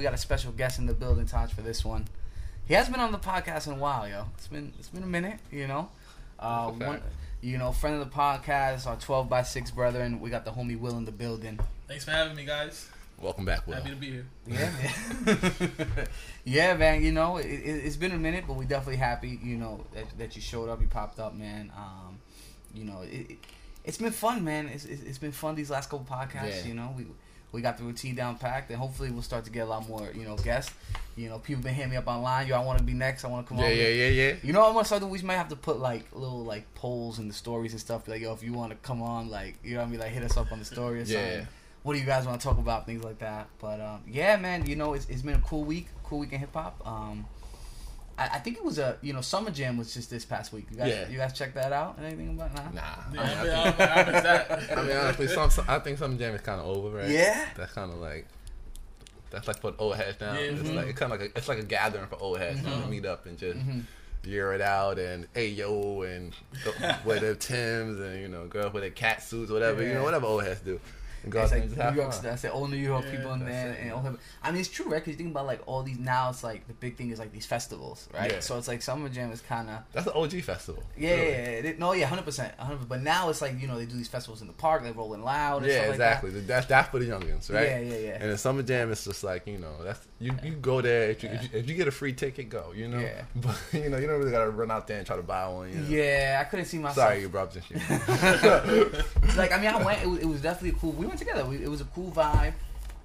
we got a special guest in the building, Taj, for this one. He has been on the podcast in a while, yo. It's been it's been a minute, you know. Uh, That's a fact. one, you know, friend of the podcast, our twelve by six brethren. We got the homie Will in the building. Thanks for having me, guys. Welcome back, Will. Happy to be here. Yeah, man. yeah, man. You know, it, it, it's been a minute, but we definitely happy. You know that, that you showed up, you popped up, man. Um, you know, it, it, it's been fun, man. It's, it's it's been fun these last couple podcasts. Yeah. You know, we we got the routine down packed, and hopefully we'll start to get a lot more, you know, guests. You know, people been hitting me up online. Yo, I want to be next. I want to come Yeah, on. yeah, yeah, yeah. yeah. You know I'm gonna start? We might have to put like little like polls in the stories and stuff. Like, yo, if you want to come on, like, you know what I mean? Like, hit us up on the story or Yeah. something. What do you guys want to talk about? Things like that. But um, yeah, man, you know, it's, it's been a cool week, cool week in hip hop. Um, I, I think it was a you know Summer Jam was just this past week. You guys, Yeah. you guys check that out? Anything about nah? Nah. Yeah, I, I mean, mean, I, I, think, I, I that. I mean, honestly, some, some, I think Summer jam is kind of over, right? Yeah. That's kind of like. That's like for old heads now. Yeah. It's Mhm. like it's kind of like a, it's like a gathering for old heads to meet up and just Mhm. year it out and hey yo and go, wear their Tims and you know girls with their cat suits whatever you know whatever old heads do. And go It's like and just have New York, fun. that's it. All New York Yeah, people in there, it. and all hip- I mean, it's true, right? Because you think about like all these now, it's like the big thing is like these festivals, right? Yeah. So it's like Summer Jam is kind of That's the OG festival. Yeah, really. yeah, yeah, They- no, yeah, hundred percent, hundred. But now it's like you know they do these festivals in the park, they're rolling loud. And Yeah, stuff exactly. That's that's for the youngins, right? Yeah, yeah, yeah. And the summer jam is just like you know that's you you go there if you, if you if you get a free ticket go you know Yeah. but you know you don't really gotta run out there and try to buy one you know? Yeah, I couldn't see myself. sorry you brought this shit like I mean, I went. It was, it was definitely cool. We went together. We, it was a cool vibe,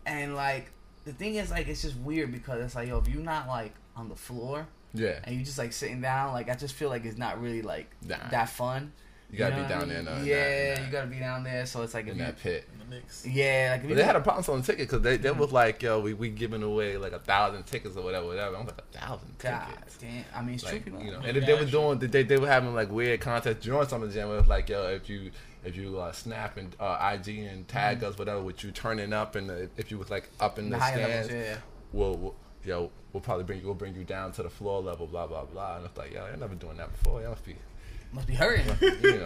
and like the thing is, like it's just weird because it's like, yo, if you're not like on the floor yeah and you just like sitting down, like I just feel like it's not really like Nah. that fun. You gotta know be what I down mean? there in, in yeah, that, in you gotta be down there. So it's like if in you, that pit In the mix. yeah, like if but they had a problem selling tickets because they, they Mm-hmm. was like yo we we giving away like a thousand tickets or whatever whatever I'm like a thousand God tickets damn. I mean, it's true. like People, you know and if they were action. doing they they were having like weird contests during summer jam where it's like yo if you if you uh, snap and uh, IG and tag us whatever with you turning up and the, if you was like up in Mm-hmm. the the, stands levels, yeah. we'll, we'll yo we'll probably bring you we'll bring you down to the floor level blah blah blah and it's like yo you're never doing that before y'all must be Must be hurting. you know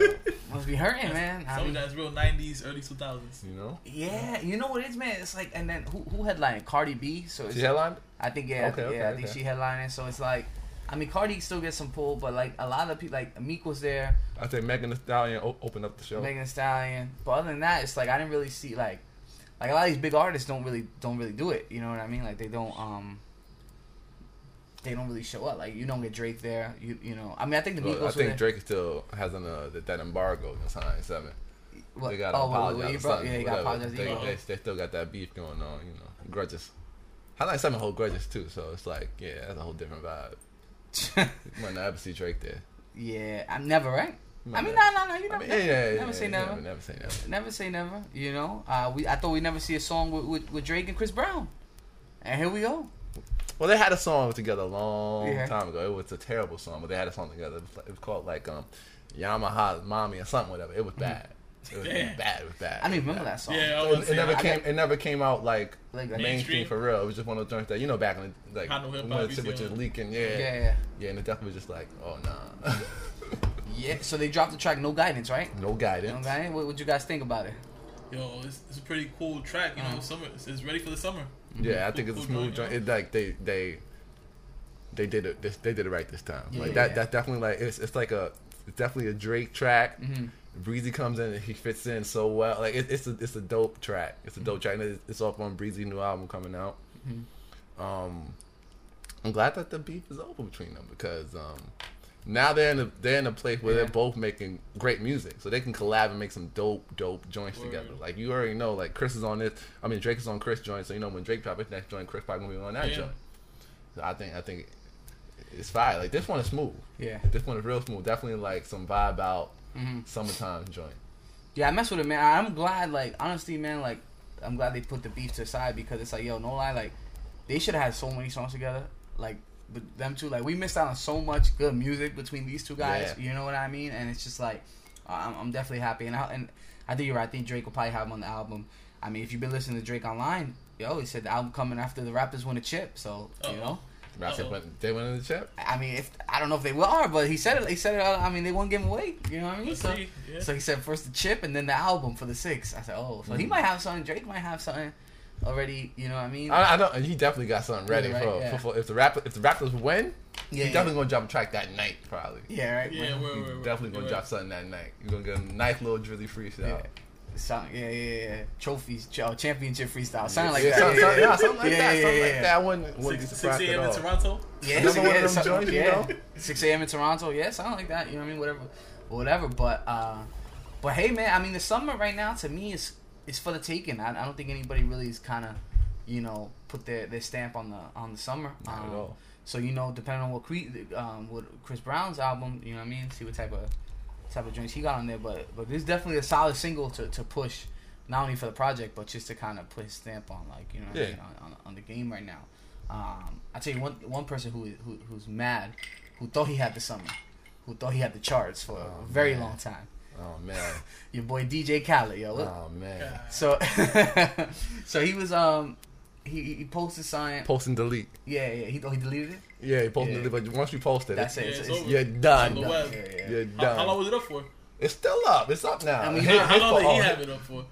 Must be hurting, man. I Some mean, of that's real 90s, early 2000s. you know yeah, you know what it is, man. It's like, and then who who headlined? Cardi B. So it's, she headlined I think yeah, Okay, yeah. okay, I think okay. she headlining. So it's like, I mean, Cardi still gets some pull, but like a lot of people, like Meek was there, I think Megan Thee Stallion o- opened up the show Megan Thee Stallion. But other than that, it's like I didn't really see like, like a lot of these big artists don't really don't really do it. You know what I mean? Like they don't um. They don't really show up. Like you don't get Drake there. You you know. I mean, I think the Well, I think. Drake still has an, uh, that, embargo against High Seven. What- They got oh, apologize. brought- something, yeah, he got. They, they, they still got that beef going on, you know, grudges. Highlight Seven hold grudges too, so it's like, yeah, that's a whole different vibe. Might not ever see Drake there. yeah, I'm never right. I mean, no, no, no. You I never, mean, never, yeah, yeah, yeah, never say never. Never, never say never. Never say never. You know, uh, we I thought we'd never see a song with, with, with Drake and Chris Brown, and here we go. Well, they had a song together a long Yeah. time ago. It was a terrible song, but they had a song together. It was, like, it was called like um, Yamaha Mommy or something, whatever. It was bad. It was Damn. bad. It was bad. I don't even remember that song. Yeah, I It, was it never I came. got- It never came out like Like, like mainstream Mainstream? for real. It was just one of those joints that you know back in the, like Kind of hip-hop when you shit was just leaking. Yeah, yeah, yeah, yeah, yeah. And it definitely was just like, oh nah, yeah. So they dropped the track, no guidance, right? no No guidance. guidance. What would you guys think about it? Yo, it's, it's a pretty cool track. You know, Uh-huh. summer. It's, it's ready for the summer. Yeah, I think it's a smooth joint. It like they they they did it. This, they did it right this time. Yeah. Like that. That's definitely like it's it's like a it's definitely a Drake track. Mm-hmm. Breezy comes in and he fits in so well. Like it, it's a it's a dope track. It's a dope track. And it's, it's off on Breezy new album coming out. Mhm. Um, I'm glad that the beef is over between them because um, now they're in a they're in a place where Yeah. they're both making great music, so they can collab and make some dope dope joints Word. together. Like you already know, like Chris is on this. I mean Drake is on Chris joint, so you know when Drake drop his next joint, Chris probably gonna be on that Yeah. joint. So I think I think it's fire. Like this one is smooth. Yeah. This one is real smooth. Definitely like some vibe out Mm-hmm. summertime joint. Yeah, I mess with it, man. I'm glad, like, honestly, man, like, I'm glad they put the beef to the side because it's like, yo, no lie, like, they should have had so many songs together. Like, them two, like, we missed out on so much good music between these two guys. Yeah. You know what I mean? And it's just like, uh, I'm, I'm definitely happy. And I, and I think you're right. I think Drake will probably have him on the album. I mean, if you've been listening to Drake online, yo, he said the album coming after the Raptors win a chip. So, you Uh-oh. know, Rap said they went in the chip. I mean, if I don't know if they will, but he said it. He said it. uh, I mean, they won't give him away. You know what I mean? Let's So, see. Yeah. so he said first the chip and then the album for the six. I said, oh, so he Mhm. might have something. Drake might have something already. You know what I mean? I, I don't. He definitely got something ready Right, for, yeah. for, for if the Raptors if the Raptors win, yeah, he's definitely gonna drop a track that night probably. yeah, right. yeah, man. word, He's word, word. definitely gonna Word. drop something that night. You're gonna get a nice little drizzy freestyle. Yeah. Something, yeah, yeah, yeah. Trophies, ch- uh, championship freestyle, something like yeah, that. something, yeah, something, yeah, something like Yeah, that. yeah, something yeah, like yeah. that. I wouldn't, wouldn't be Six, 6 a.m. in. Toronto. Yeah, Another so- one yeah, joints, you yeah. know? 6 a.m. in Toronto, yeah, something like that. You know what I mean? Whatever, whatever. But, uh, but hey, man, I mean, the summer right now to me is is for the taking. I, I don't think anybody really is kind of, you know, put their, their stamp on the on the summer. Not at Um, all. So you know, depending on what Cre- um, what Chris Brown's album, you know what I mean, see what type of type of joints he got on there. But but this is definitely a solid single to, to push, not only for the project, but just to kind of put his stamp on like you know what I mean, on, on, on the game right now. Um, I tell you one one person who, who who's mad, who thought he had the summer, who thought he had the charts for Oh, a very man. long time. Oh man. Your boy DJ Khaled, yo. What- Oh man. So so he was um he he posted something. Post and delete. Yeah, yeah. He oh, he deleted it. Yeah, he posted Yeah. and delete, but once you post it, That's it's, it. Yeah, It's- it's it's- over. you're On done. the Yeah, web. yeah, yeah. You're How, done. how long was it up for? It's still up. It's up now. I mean, His- how- How long did he have it up for?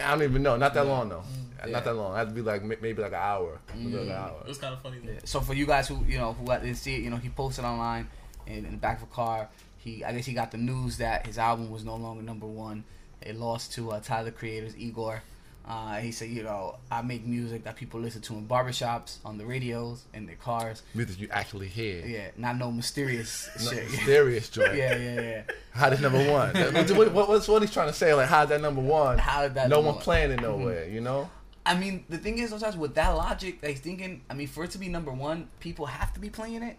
I don't even know. Not that long though. Yeah. Not that long. It had to be like maybe like an hour. Maybe like an hour. It was kind of funny though. Yeah. So for you guys who you know who didn't see it, you know he posted online in, in the back of a car. He I guess he got the news that his album was no longer number one. It lost to uh, Tyler Creator's Igor. Uh, he said, you know, I make music that people listen to in barbershops, on the radios, in their cars. Music you actually hear. Yeah, not no mysterious Not shit. Mysterious joint. yeah, yeah, yeah. How did number one? what, what, what's what he's trying to say? Like how did that number one? How did that no one one? playing it nowhere. You know? I mean, the thing is, sometimes with that logic, like thinking, I mean, for it to be number one, people have to be playing it,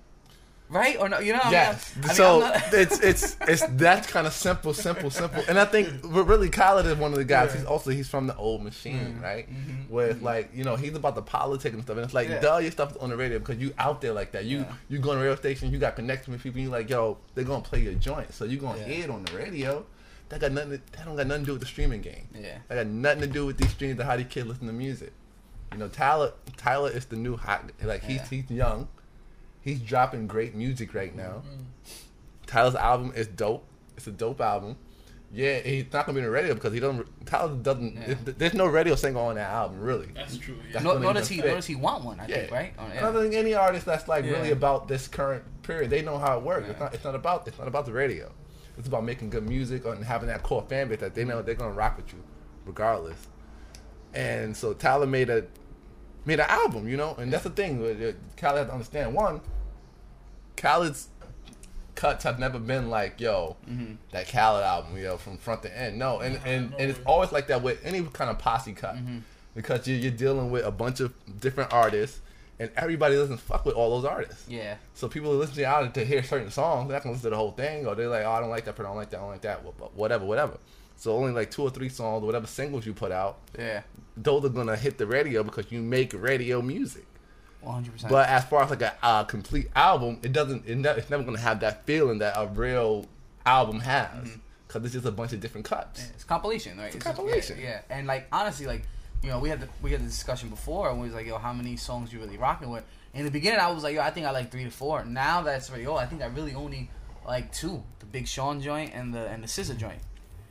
right? Or no? You know? Yes. I mean? So I'm not- it's it's it's that kind of simple, simple, simple. And I think but really Khaled is one of the guys. Yeah. He's also he's from the old machine, Mhm. right? Mhm. Where it's like you know he's about the politics and stuff, and it's like Yeah. duh, your stuff's on the radio because you out there like that. You Yeah. you go on a radio station, you got connection with people. You like yo, they're gonna play your joint, so you gonna Yeah. hear it on the radio. That got nothing. To, that don't got nothing to do with the streaming game. yeah. That got nothing to do with these streams and how these kids listen to music. You know, Tyler Tyler is the new hot. Like he's he's young. He's dropping great music right now. Mm. Tyler's album is dope. It's a dope album. Yeah, he's not gonna be on the radio because he doesn't. Tyler doesn't. Yeah. there's- no radio single on that album, really. That's true. Yeah. That's Nor, nor does he, fit. nor does he want one. I Yeah. think, right? I don't think any artist that's like Yeah. really about this current period, they know how it works. It's not. It's not about. It's not about the radio. It's about making good music and having that core fan base that they know they're gonna rock with you, regardless. And so Tyler made a made an album, you know, and that's the thing. Khaled has to understand. One, Khaled's cuts have never been like, yo, Mm-hmm. that Khaled album, you know, from front to end. No, and and, and it's always like that with any kind of posse cut, Mm-hmm. because you're, you're dealing with a bunch of different artists, and everybody doesn't fuck with all those artists. Yeah. So people who listen to the to hear certain songs, they're not gonna listen to the whole thing, or they're like, oh, I don't like that, but I don't like that, I don't like that, wh- wh- whatever, whatever. So only like two or three songs, whatever singles you put out, Yeah. Those are gonna hit the radio because you make radio music. One hundred percent. But as far as like a uh, complete album, it doesn't. It ne- it's never gonna have that feeling that a real album has, because it's just a bunch of different cuts. It's compilation, right? It's a just- compilation. Yeah, yeah. And like honestly, like you know, we had the we had the discussion before, and we was like, yo, how many songs you really rocking with? In the beginning, I was like, yo, I think I like three to four. Now that's like, yo, I think I really only like two: the Big Sean joint and the and the SZA joint.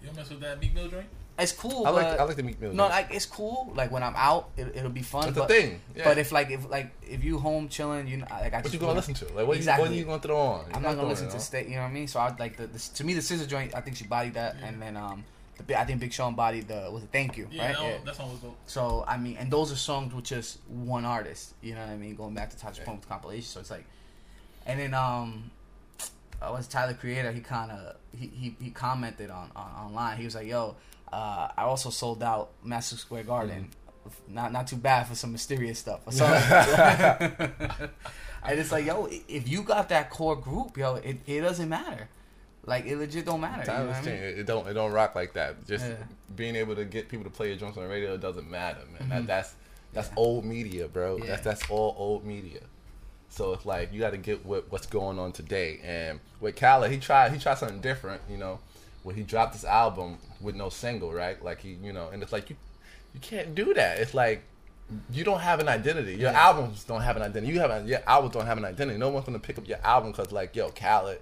You don't mess with that Meek Mill joint? It's cool. I like. I like the Meek Mill. No, like it's cool. Like when I'm out, it, it'll be fun. That's but, the thing. Yeah. But if like if like if you home chilling, you know, like I what just you gonna wanna- listen to? Like what, Exactly. you, what are you gonna throw on? You're I'm not gonna listen it to on. stay. You know what I mean? So I like the, the to me the SZA joint. I think she bodied that, and then um, the, I think Big Sean bodied the was it Thank You, Yeah, right? that, Yeah. that song was dope. So I mean, and those are songs with just one artist. You know what I mean? Going back to Taj's point with compilation. So it's like, and then um, uh, was Tyler Creator? He kind of he, he he commented on, on online. He was like, "Yo, uh, I also sold out Madison Square Garden. Not not too bad for some mysterious stuff something." and it's like, yo, if you got that core group, yo, it, it doesn't matter. Like it legit don't matter. You know what I mean? It don't. It don't rock like that. Just Yeah. being able to get people to play your joints on the radio doesn't matter, man. Mhm. That, that's that's Yeah. old media, bro. Yeah. That's that's all old media. So it's like you got to get with what's going on today. And with Khaled, he tried he tried something different, you know, when he dropped this album with no single, right? Like he, you know, and it's like you you can't do that. It's like you don't have an identity. Your Yeah. albums don't have an identity. You have a, your albums don't have an identity. No one's gonna pick up your album because like yo Khaled,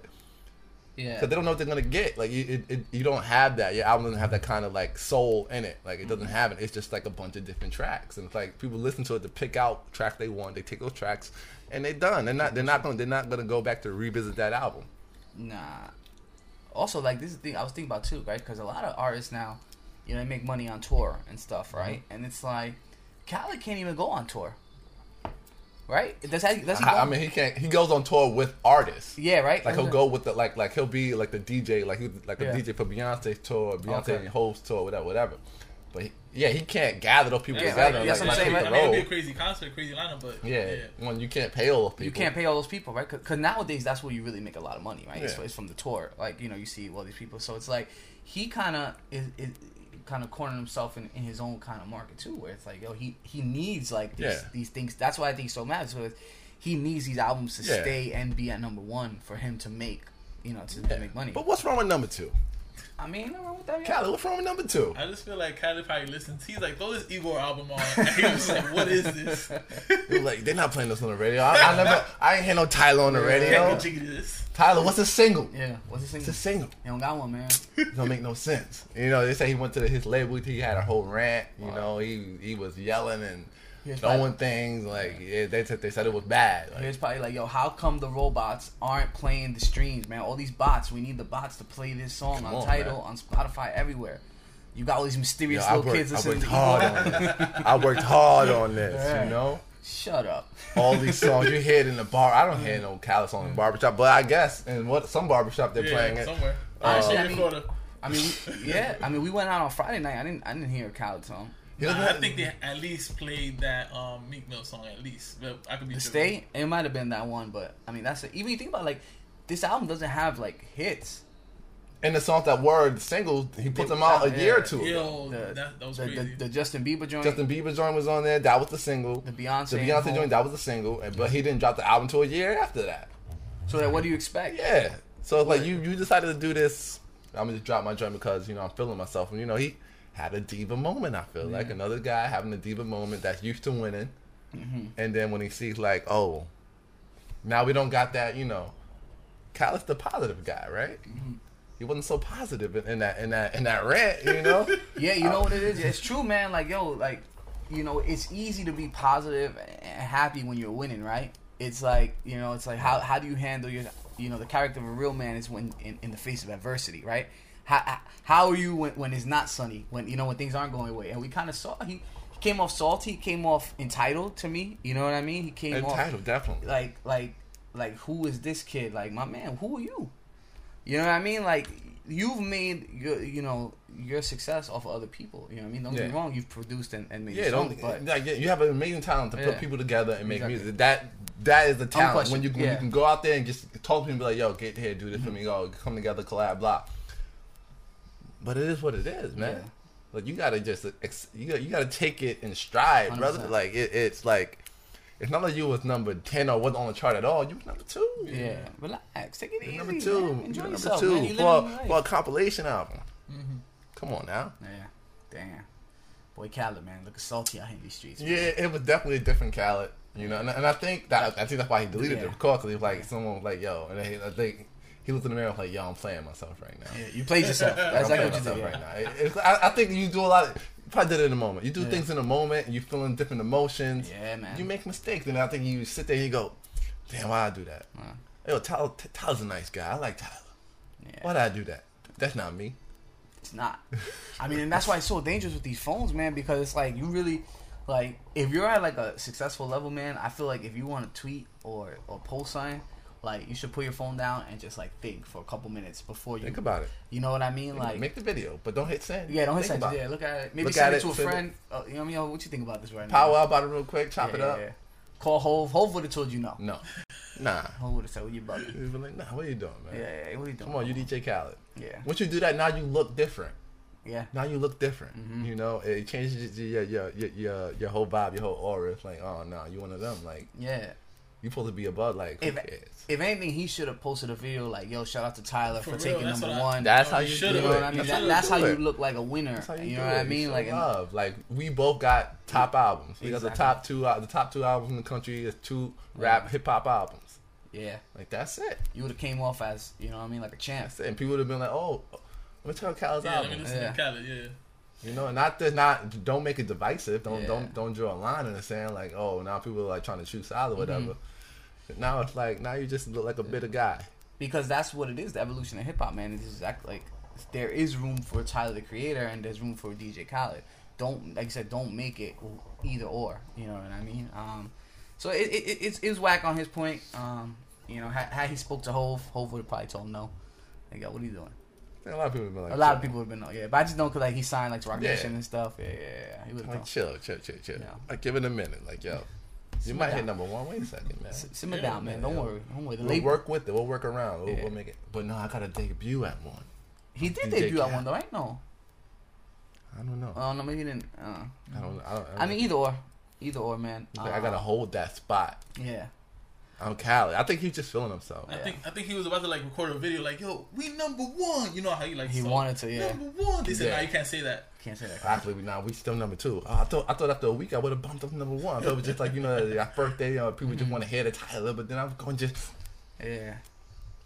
Yeah. because they don't know what they're gonna get. Like you, it, it, you don't have that. Your album doesn't have that kind of like soul in it. Like it doesn't mm-hmm. have it. It's just like a bunch of different tracks, and it's like people listen to it to pick out tracks they want. They take those tracks, and they're done. They're not. They're not gonna. They're not gonna go back to revisit that album. Nah. Also, like this is the thing I was thinking about too, right? Because a lot of artists now, you know, they make money on tour and stuff, mm-hmm. right? And it's like, Khaled can't even go on tour, right? Does that, does he I mean, he can't. He goes on tour with artists. yeah, right. Like he'll go with the like like he'll be like the DJ like he like the Yeah. DJ for Beyonce's tour, Beyonce Okay. and Hov's tour, whatever, whatever. But he, yeah, he can't gather those people Yeah, together. right. like, That's what I'm saying, hit right? I mean, it'd be a crazy concert, crazy lineup, but Yeah, yeah. when you can't pay all those people. You can't pay all those people, right? Because nowadays that's where you really make a lot of money, right? It's, Yeah. it's from the tour. Like you know, you see all these people. So it's like he kind of is, is kind of cornering himself in, in his own kind of market too, where it's like, yo, he he needs like these Yeah. these things. That's why I think he's so mad. So he needs these albums to Yeah. stay and be at number one for him to make you know to, to make money. But what's wrong with number two? I mean, nothing wrong with that. yeah. Khaled, what's wrong with number two? I just feel like Khaled probably listens. He's like, throw this Igor album on. And he was like, what is this? He was like, they're not playing this on the radio. I, I never, I ain't hear no Tyler on the Yeah. radio. Can't this. Tyler, what's a single? Yeah, what's his It's a single. He don't got one, man. It don't make no sense. You know, they say he went to his label. He had a whole rant. You Wow. know, he he was yelling and Here's throwing probably, things. Like yeah, they said they said it was bad. Like, here's probably like, yo, how come the robots aren't playing the streams, man? All these bots, we need the bots to play this song on on, Tidal, man. on Spotify, everywhere. You got all these mysterious I little worked, kids I listening worked to hard on this. I worked hard on this. Yeah. You know, Shut up. all these songs you hear it in the bar. I don't hear no Khaled song in the barbershop, but I guess in what some barbershop they're yeah, playing it. somewhere. Uh, Actually, I mean- I mean, yeah. I mean, we went out on Friday night. I didn't. I didn't hear a Khaled song. He doesn't Nah, I think they at least played that um, Meek Mill song at least. But I could be The tripping. Stay. It might have been that one, but I mean, that's it. Even you think about like this album doesn't have like hits. and the songs that were the singles, he put They- them out a yeah. year or two. Yo, The, that, that was the, crazy. the, the Justin Bieber joint. Justin Bieber joint was on there. That was the single. the Beyonce. The Beyonce Home. joint that was the single, and- but he didn't drop the album until a year after that. So that, what do you expect? Yeah. So it's like you you decided to do this. I'm gonna just drop my joint because you know I'm feeling myself, and you know he had a diva moment. I feel like another guy having a diva moment that's used to winning, hmm and then when he sees like, oh, now we don't got that, you know, Khaled's the positive guy, right? Mm-hmm. He wasn't so positive in, in that in that in that rant, you know. Yeah, you know what it is. It's true, man. Like yo, like you know, it's easy to be positive and happy when you're winning, right? It's like you know, it's like how how do you handle your you know the character of a real man is when in, in the face of adversity, right? How how are you when when it's not sunny when you know when things aren't going away? And we kind of saw he, he came off salty, he came off entitled to me. You know what I mean? He came off Entitled, definitely. like like like who is this kid like my man who are you you know what i mean like you've made your you know your success off of other people you know what i mean don't get me Yeah. wong you've produced and, and made Yeah, songs, don't. but like, yeah, you have an amazing talent to Yeah. put people together and make Exactly. music. That that is the talent. When you when yeah. you can go out there and just talk to people and be like, "Yo, get here, do this for me. Mm-hmm. Go, come together, collab, blah." But it is what it is, man. Yeah. Like you gotta just you got you gotta take it in stride, brother. 100%. Like it, it's like it's not like you was number ten or wasn't on the chart at all. You was number two. yeah relax take it You're easy number two. man. You're enjoy number two man. for, for a compilation album. Mhm. Come on now. yeah damn boy Khaled man looking salty out in these streets man. Yeah, it was definitely a different Khaled, you know, and, and I think that I think that's why he deleted Yeah. it, because he was like someone was like, "Yo," and I think he looked in the mirror and was like, "Yo, I'm playing myself right now." Yeah, you played yourself that's exactly what you myself did right now. It- it's- I, I think you do a lot. Of, you probably did it in a moment. You do Yeah. things in a moment, and you feeling different emotions. yeah man You make mistakes, and I think you sit there and you go, "Damn, why I do that?" Uh, Yo, Tyler, Tyler's a nice guy. I like Tyler. yeah. Why did I do that? That's not me. It's not. I mean, and that's why it's so dangerous with these phones, man. Because it's like you really, like, if you're at like a successful level, man. I feel like if you want to tweet or or post something, like you should put your phone down and just like think for a couple minutes before you. Think about it. You know what I mean? Like, make the video, but don't hit send. yeah, don't hit Think send. Yeah, look at it. Maybe Look send it it, to a friend. Uh, you know what I mean? What you think about this right now? Power up about it real quick. Chop Yeah, it up. yeah. Call Hov. Hov would have told you no. No, nah. Hov would have said, "Well, you bugging." Be like, nah, what are you doing, man? yeah, yeah. What are you doing? Come on, you DJ Khaled. Yeah, Once you do that, now you look different. yeah. Now you look different. Mhm. You know, it changes your your, your your your whole vibe, your whole aura. It's like, oh no, you one of them. Like, Yeah. You supposed to be above like If, if anything, he should have posted a video like, "Yo, shout out to Tyler for, For real, taking that's number what I- one." That's how you you should've. you know what I mean? You That, that's how you look like a winner. That's how you, you know what I it. You mean? show Like, and- love. Like we both got top albums. We got the top two. Uh, the top two albums in the country is two rap hip hop albums. yeah, Like that's it. you would have came off as you know what I mean, like a champ. That's it. And people would have been like, "Oh, let me check out Khaled's Yeah, let me album." listen Yeah. to Khaled. Yeah. You know, not that not don't make it divisive. Don't Yeah. don't don't draw a line in the sand like, oh, now people are like trying to choose side or Mm-hmm. whatever. Now it's like now you just look like a bitter guy. because that's what it is. The evolution of hip hop, man. It's exactly like there is room for Tyler the Creator and there's room for DJ Khaled. Don't like I said, don't make it either or. You know what I mean? Um, so it, it, it it's it was whack on his point. Um, you know, had, had he spoke to Hov, Hov would have probably told him no. Like, yo, what are you doing? A lot of people have been like, A lot of people have been yeah. But I just know because like he signed like to Roc. Nation and stuff. Yeah, yeah, yeah. He like chill, chill, chill, chill. Like give it a minute. Like yo, you might hit number one. Wait a second, man. simmer down, man. Don't worry, don't worry. We'll work with it. We'll work around. We'll, make it. But no, I got to debut at one. he did debut at one though, right? No, I don't know. oh no, maybe he didn't. Uh, I don't. I, don't, I mean, either or, either or, man. I gotta Uh, hold that spot. Yeah. I'm Cali. I think he's just feeling himself. I Yeah. think I think he was about to like record a video like, "Yo, we number one." You know how he like He so, wanted to, yeah. Number one. They said, Yeah. "Nah, you can't say that." Can't say that. Actually, we now we still number two. Oh, I thought I thought after a week I would have bumped up to number one. I thought it was just like you know our first day, you know, people Mm-hmm. just want to hear the Tyler, but then I'm going just Yeah.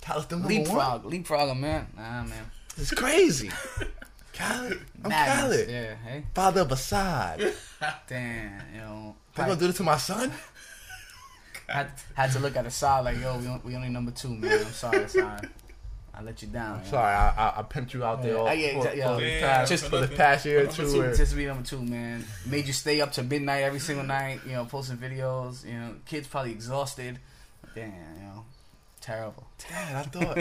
Tyler's still number one. Leapfrog, leapfrog, man. Nah, man. It's crazy. Khaled, I'm Madness. Khaled, Yeah. Hey. father of Asahd. They Damn. You know. gonna do this to my son? Had, had to look at the side like, yo, we, on- we only number two, man. I'm sorry, sorry. I let you down. man. Sorry, I, I, I pimped you out there all, I get for, exa- yeah. the Yeah, past, just for the past year or two. two, where- Just to be number two, man. Made you stay up to midnight every single night. You know, posting videos. You know, kids probably exhausted. Damn, you know, terrible. Dad, I thought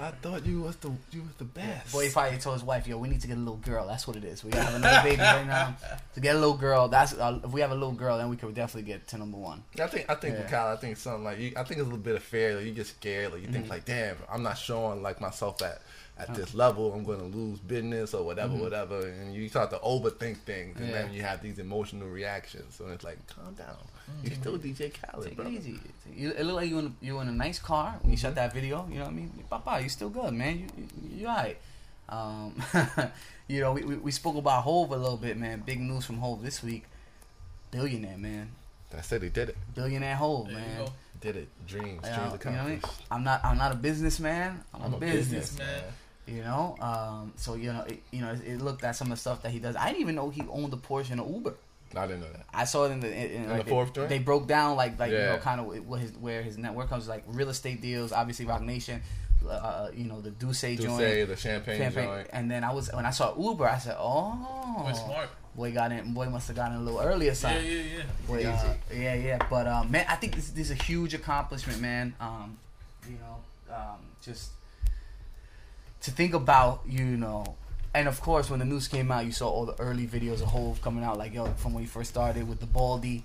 I thought you was the you was the best. Boy, he probably told his wife, "Yo, we need to get a little girl. That's what it is. We gotta have another baby right now. To get a little girl, that's uh, if we have a little girl, then we could definitely get to number one. I think I think Yeah. with Kyle, I think it's something like you, I think it's a little bit of fear. Like you get scared. Like you Mm-hmm. think like, damn, I'm not showing like myself at at this level. I'm going to lose business or whatever, whatever. And you start to overthink things, and Mm-hmm. Yeah. then you have these emotional reactions. So it's like, calm down. You still DJ Khaled, Take bro. it easy. You, it looked like you in you in a nice car when you shot that video. You know what I mean? Papa, you still good, man. You you, you alright. Um, you know, we, we we spoke about Hov a little bit, man. Big news from Hov this week. Billionaire, man. That's it. He did it. Billionaire Hov, There you man. go. Did it. Dreams. Yeah, Dreams you know what I mean? I'm not I'm not a businessman. I'm, I'm a a business. businessman. You know, um, so you know, it, you know, it, it looked at some of the stuff that he does. I didn't even know he owned a portion of Uber. I didn't know that. I saw it in the in, in, In like, the fourth they, joint? they broke down like like you know kind of what his where his network comes like real estate deals, obviously Roc Nation, uh, you know the Duce To joint, the champagne, campaign. joint. and then I was when I saw Uber, I said, oh, Boy, smart. boy got in, boy must have gotten a little earlier. Yeah, yeah, yeah. Boy, uh, yeah, yeah, but um, man, I think this, this is a huge accomplishment, man. Um, you know, um, just to think about, you know, and of course, when the news came out, you saw all the early videos of Hov coming out, like yo, from when he first started with the baldy.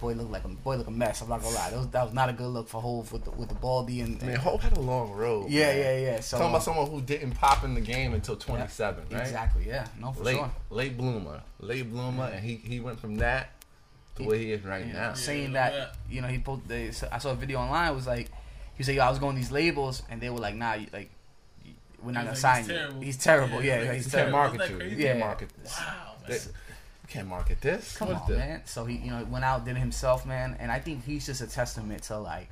Boy looked like a boy looked a mess. I'm not gonna lie, that was, that was not a good look for Hov with the with the baldy and, I mean, Hov had a long road. yeah, man. yeah, yeah. So Talking about someone who didn't pop in the game until 27, right? exactly, yeah, no for late, sure. late bloomer, late bloomer, and he he went from that to where he is right Yeah. now. saying Yeah, that you know he posted. They, I saw a video online. It was like he said, "Yo, I was going to these labels, and they were like, nah, you, like you- we're not gonna was sign he's you. terrible. He's terrible. Yeah, Yeah, like, he's he's You can't terrible. market Isn't you. that You crazy? can't Yeah. market this. Wow, man. This- You can't market this. Come What is on, this? man. So he, you know, went out, did it himself, man. And I think he's just a testament to like,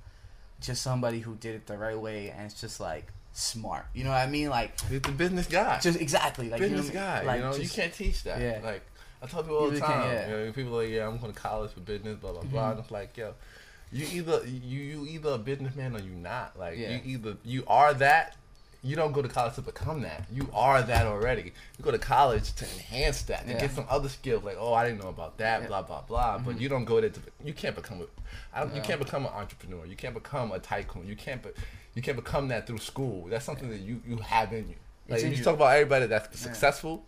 just somebody who did it the right way, and it's just like smart. You know what I mean? Like, He's the business guy. just exactly like business you know, guy. Like, you know, you can't teach that. Yeah. Like I tell people all You the time. yeah. Mm-hmm. You know, people are like, yeah, I'm going to college for business, blah blah blah. And it's like, yo, you either you you either a businessman or you not. Like Yeah. you either you are that. You don't go to college to become that. You are that already. You go to college to enhance that, to Yeah. get some other skills. Like, oh, I didn't know about that, Yeah. Mm-hmm. blah blah blah. But you don't go there to. You can't become a. I don't, You can't become an entrepreneur. You can't become a tycoon. You can't. Be, you can't become that through school. That's something that you you have in you. Like in you you. talk about everybody that's successful.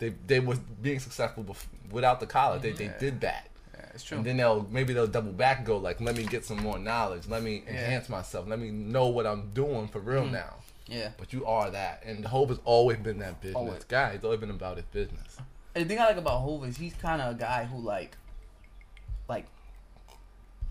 They they was being successful bef- without the college. They they Yeah. did that. yeah, it's true. And then they'll maybe they'll double back and go like, let me get some more knowledge. Let me Yeah. enhance myself. Let me know what I'm doing for real Mhm. now. Yeah. But you are that, and Hov has always been that business Always. guy. He's always been about his business. And the thing I like about Hov is he's kind of a guy who like, like,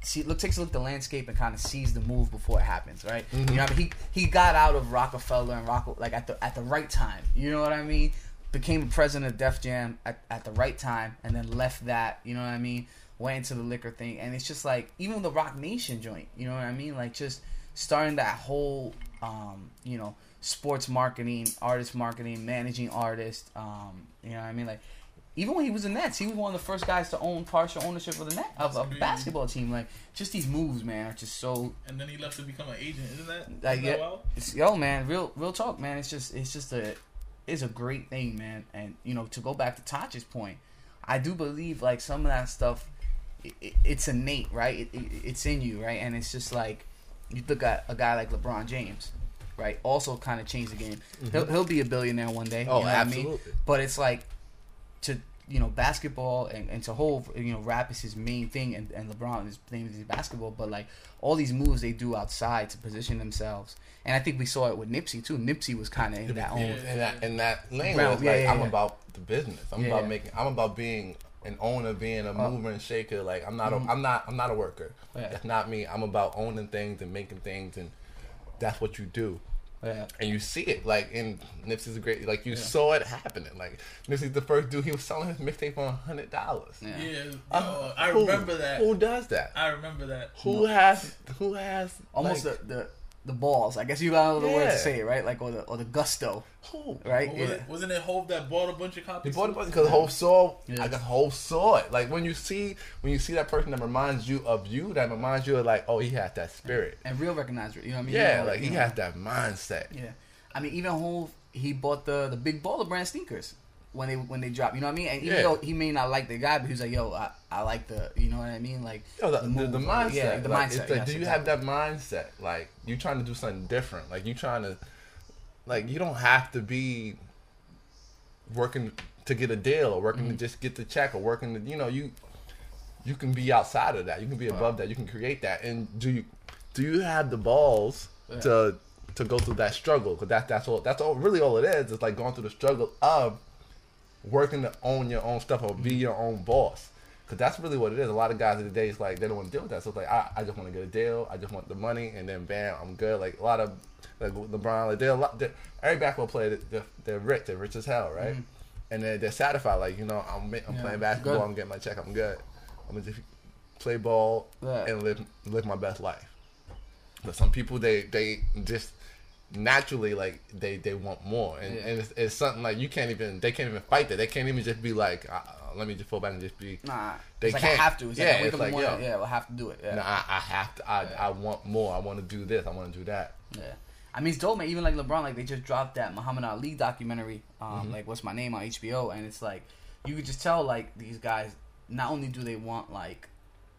see look takes a look at the landscape and kind of sees the move before it happens, right? Mm-hmm. You know, what I mean? he he got out of Roc-A-Fella and Rock like at the at the right time. You know what I mean? Became president of Def Jam at, at the right time, and then left that. You know what I mean? Went into the liquor thing, and it's just like even the Roc Nation joint. You know what I mean? Like just starting that whole, um, you know, sports marketing, artist marketing, managing artists. Um, you know what I mean? Like even when he was in Nets, he was one of the first guys to own partial ownership of the net of a basketball team. Like just these moves, man, are just so And then he left to become an agent. Isn't that? like isn't yeah, that wild? yo, man, real real talk, man. It's just it's just a it's a great thing, man. And you know, to go back to Taj's point, I do believe like some of that stuff, it, it, it's innate, right? It, it, it's in you, right? And it's just like you look at a guy like LeBron James, right? Also, kind of changed the game. Mm-hmm. He'll he'll be a billionaire one day. Oh, you know what I mean? absolutely. But it's like to you know basketball and, and to whole you know rap is his main thing and, and LeBron is thing is basketball but like all these moves they do outside to position themselves and I think we saw it with Nipsey too Nipsey was kind of in that own Yeah. in that in that lane. Realm, where yeah, like yeah, I'm about the business. I'm about making. I'm about being an owner, being a Uh, mover and shaker. Like I'm not. A, I'm not. I'm not a worker. Yeah. That's not me. I'm about owning things and making things, and that's what you do. yeah And you see it, like in Nipsey's a great, like you Yeah. saw it happening. Like Nipsey's the first dude. He was selling his mixtape for a hundred dollars. yeah, Yeah. Uh, yo, I who- remember that. Who does that? I remember that. Who has? Who has? almost like, the, the the balls I guess you got the word to say it right like or the or the gusto who? right What yeah was it, wasn't it Hov that bought a bunch of He copies? bought it because Hov saw. Yeah. I guess Hov saw it. Like when you see when you see that person that reminds you of you, that reminds you of like, oh, he has that spirit. and real recognizer you know what I mean Yeah, You know, like he know, has that mindset. Yeah, I mean, even Hov, he bought the the big baller brand sneakers when they when they drop. You know what I mean? And even Yeah. though he may not like the guy, but he's like, "Yo, I, I like the," you know what I mean? Like Yo, the, the, move, the like, mindset. Yeah, the like, mindset. Like, yes, do you exactly. have that mindset? Like you trying to do something different. Like you trying to, like you don't have to be working to get a deal or working Mm-hmm. to just get the check or working to, you know, you you can be outside of that. You can be above that. You can create that. And do you do you have the balls Yeah. to to go through that struggle? Because that that's all that's all really all it is. It's like going through the struggle of working to own your own stuff or Mm-hmm. be your own boss. Cause that's really what it is. A lot of guys in the day is like they don't want to deal with that. So it's like I, I just want to get a deal. I just want the money, and then bam, I'm good. Like a lot of like LeBron, like they're a lot. They're, every basketball player, they're, they're rich. They're rich as hell, right? And they're, they're satisfied. Like you know, I'm I'm Mm-hmm. Yeah, playing basketball. good. I'm getting my check. I'm good. I'm gonna just play ball Yeah. and live live my best life. But some people they they just naturally like they they want more, and, Yeah. and it's, it's something like you can't even they can't even fight that. They can't even just be like, uh, uh, let me just fall back and just be. Nah, They like can't- I have to. It's yeah, like I wake it's up like, morning. yo. Yeah, we'll have to do it. Yeah. No, I, I have to. I, I want more. I want to do this. I want to do that. Yeah. I mean, it's dope, man. Even like LeBron, like they just dropped that Muhammad Ali documentary, um, Mm-hmm. like what's my name on HBO, and it's like you could just tell like these guys. Not only do they want like,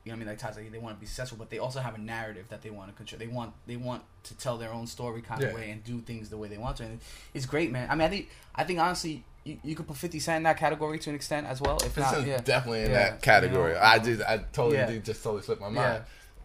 you know, what I mean, like Ty's like they want to be successful, but they also have a narrative that they want to control. They want they want to tell their own story kind of way and do things the way they want to. And it's great, man. I mean, I think I think honestly, you, you could put Fifty Cent in that category to an extent as well. If This not, yeah. definitely in Yeah, that category. you know, I just, I totally yeah. did just totally slipped my Yeah. mind.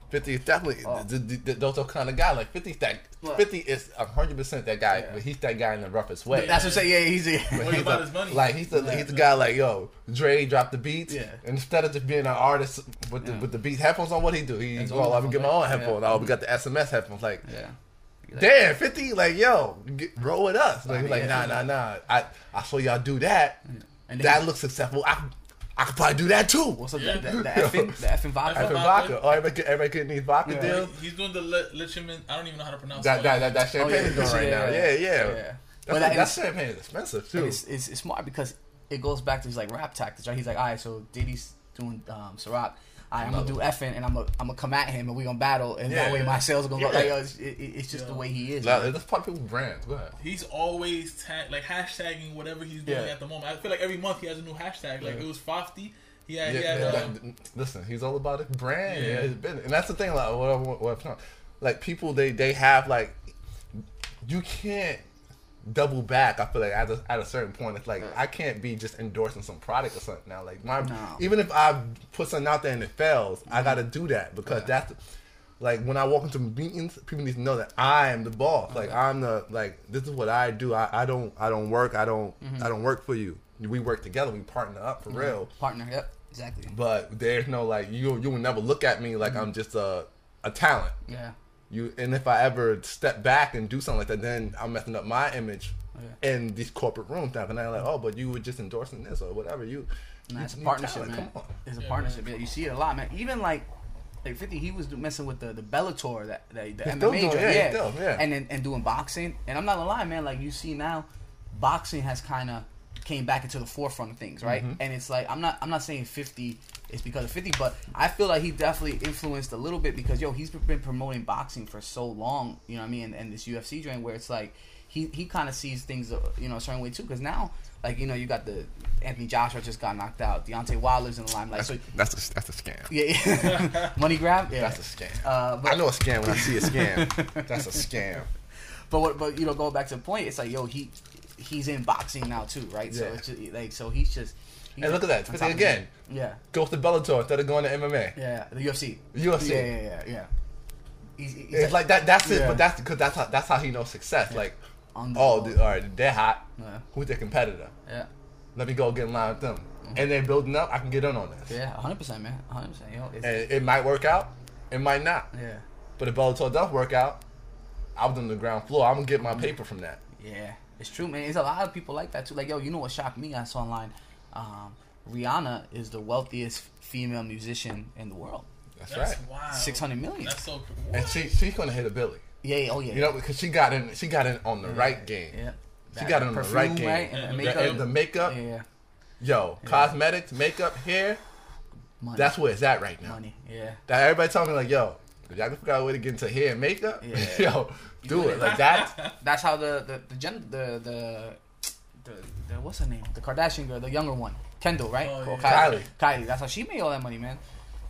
Fifty is definitely Oh. th th th those are kind of guy. Like 50's that. What? Fifty is hundred percent that guy, Yeah. but he's that guy in the roughest way. That's what I'm saying. Yeah, he's a, What he's about the- his money? Like he's the Yeah. he's the guy like yo Dre dropped the beats. Yeah. And instead of just being an artist with the Yeah. with the beats headphones on, what he do? He His well, I'm gonna get my own headphones, headphones. yeah. Oh, we got the SMS headphones. Like yeah. damn, fifty. Like yo, get, roll with us. Like, I mean, like nah, nah, nah. I I saw y'all do that. And That looks successful. I I could probably do that too. What's up? Yeah. The, the, the Effen, the Effen vodka. Effen Vodka. vodka. Oh, everybody, everybody getting these vodka Yeah. deals. He's doing the Le- Lichman. I don't even know how to pronounce That, it. that, that, that Oh, champagne is going right now. Yeah, yeah. But That's, that- that champagne is expensive too. it's, it's, it's smart because it goes back to his like rap tactics, right? He's like, all right, so Diddy's doing um, Ciroc. All right, I'm gonna do Effen and I'm gonna I'm gonna come at him and we gonna battle and that Yeah. way my sales are gonna go. Yeah. Like, yo, it's, it, it- it's just the way he is. Like. That's part of people's brands. Go ahead. He's always tag like hashtagging whatever he's doing Yeah. at the moment. I feel like every month he has a new hashtag. Like Yeah. it was Fofty. He had, he Yeah, had yeah, um, that- listen, he's all about his brand. Yeah. Yeah, his business. and that's the thing. Like, what, what, what, what- like people, they they have like, you can't double back. I feel like at a, at a certain point, it's like I can't be just endorsing some product or something now. Like my, No. even if I put something out there and it fails, I got to do that because Yeah. that's. Like when I walk into meetings, people need to know that I am the boss. Like I'm the like this is what I do. I, I don't I don't work. I don't I don't work for you. We work together. We partner up for real partner. Yep. Exactly. But there's no like you you will never look at me like Mm-hmm. I'm just a a talent. Yeah. You and if I ever step back and do something like that, then I'm messing up my image Yeah. in these corporate rooms now. And they're like, oh, but you were just endorsing this or whatever. You, Nah, you- it's a partnership, man. Come on. It's a Yeah, partnership. Yeah, you see it a lot, man. Even like, like Fifty, he was messing with the the Bellator, that the, the He's MMA, doing- yeah, yeah, still, yeah. and then and doing boxing. And I'm not gonna lie, man. Like you see now, boxing has kind of came back into the forefront of things, right? Mm-hmm. And it's like I'm not I'm not saying 50 is because of 50, but I feel like he definitely influenced a little bit because yo, he's been promoting boxing for so long, you know what I mean? And, and this UFC joint where it's like he he kind of sees things uh, you know a certain way too because now like you know you got the Anthony Joshua just got knocked out, Deontay Wilder's in the limelight, so That's a, that's a scam. yeah, yeah. money grab, yeah. That's a scam. Uh, but, I know a scam when I see a scam. that's a scam. But what, but you know, going back to the point, it's like yo, he he's in boxing now too, right? So Yeah. it's just, like so he's just. And look at that, Fifty again. it. Yeah, Goes to Bellator instead of going to MMA. yeah, the UFC. UFC. Yeah, yeah, yeah, yeah. He's, he's It's like that. That's it. Yeah. But that's because that's how that's how he knows success. Like, on the oh, the, all right, they're hot. Yeah. Who's their competitor? yeah, Let me go get in line with them. Mm-hmm. And they're building up. I can get in on this. yeah, hundred percent, man, hundred percent. Yo, And it might work out. It might not. yeah, But if Bellator does work out, I was on the ground floor. I'm gonna get my mm-hmm. paper from that. yeah, it's true, man. There's a lot of people like that too. Like yo, you know what shocked me? I saw online. Um, Rihanna is the wealthiest female musician in the world. That's, That's right. wild. Six hundred million. That's so cool. And she she's gonna hit a Billy. Yeah, yeah, oh yeah. You know, because she got in. She got in on the right game. Yeah. She got it on the right game. right? And, Yeah, and the- makeup. And the makeup, yeah, yeah. yo, cosmetics, makeup, hair. Money. That's where it's at right now. money. Yeah. That everybody telling me like, yo, if y'all can figure out a way to get into hair and makeup, Yeah. yo, do it. Like that. That's how the the the gen, the, the the the what's her name? The Kardashian girl, the younger one, Kendall, right? Oh, yeah. Kylie. Kylie. That's how she made all that money, man.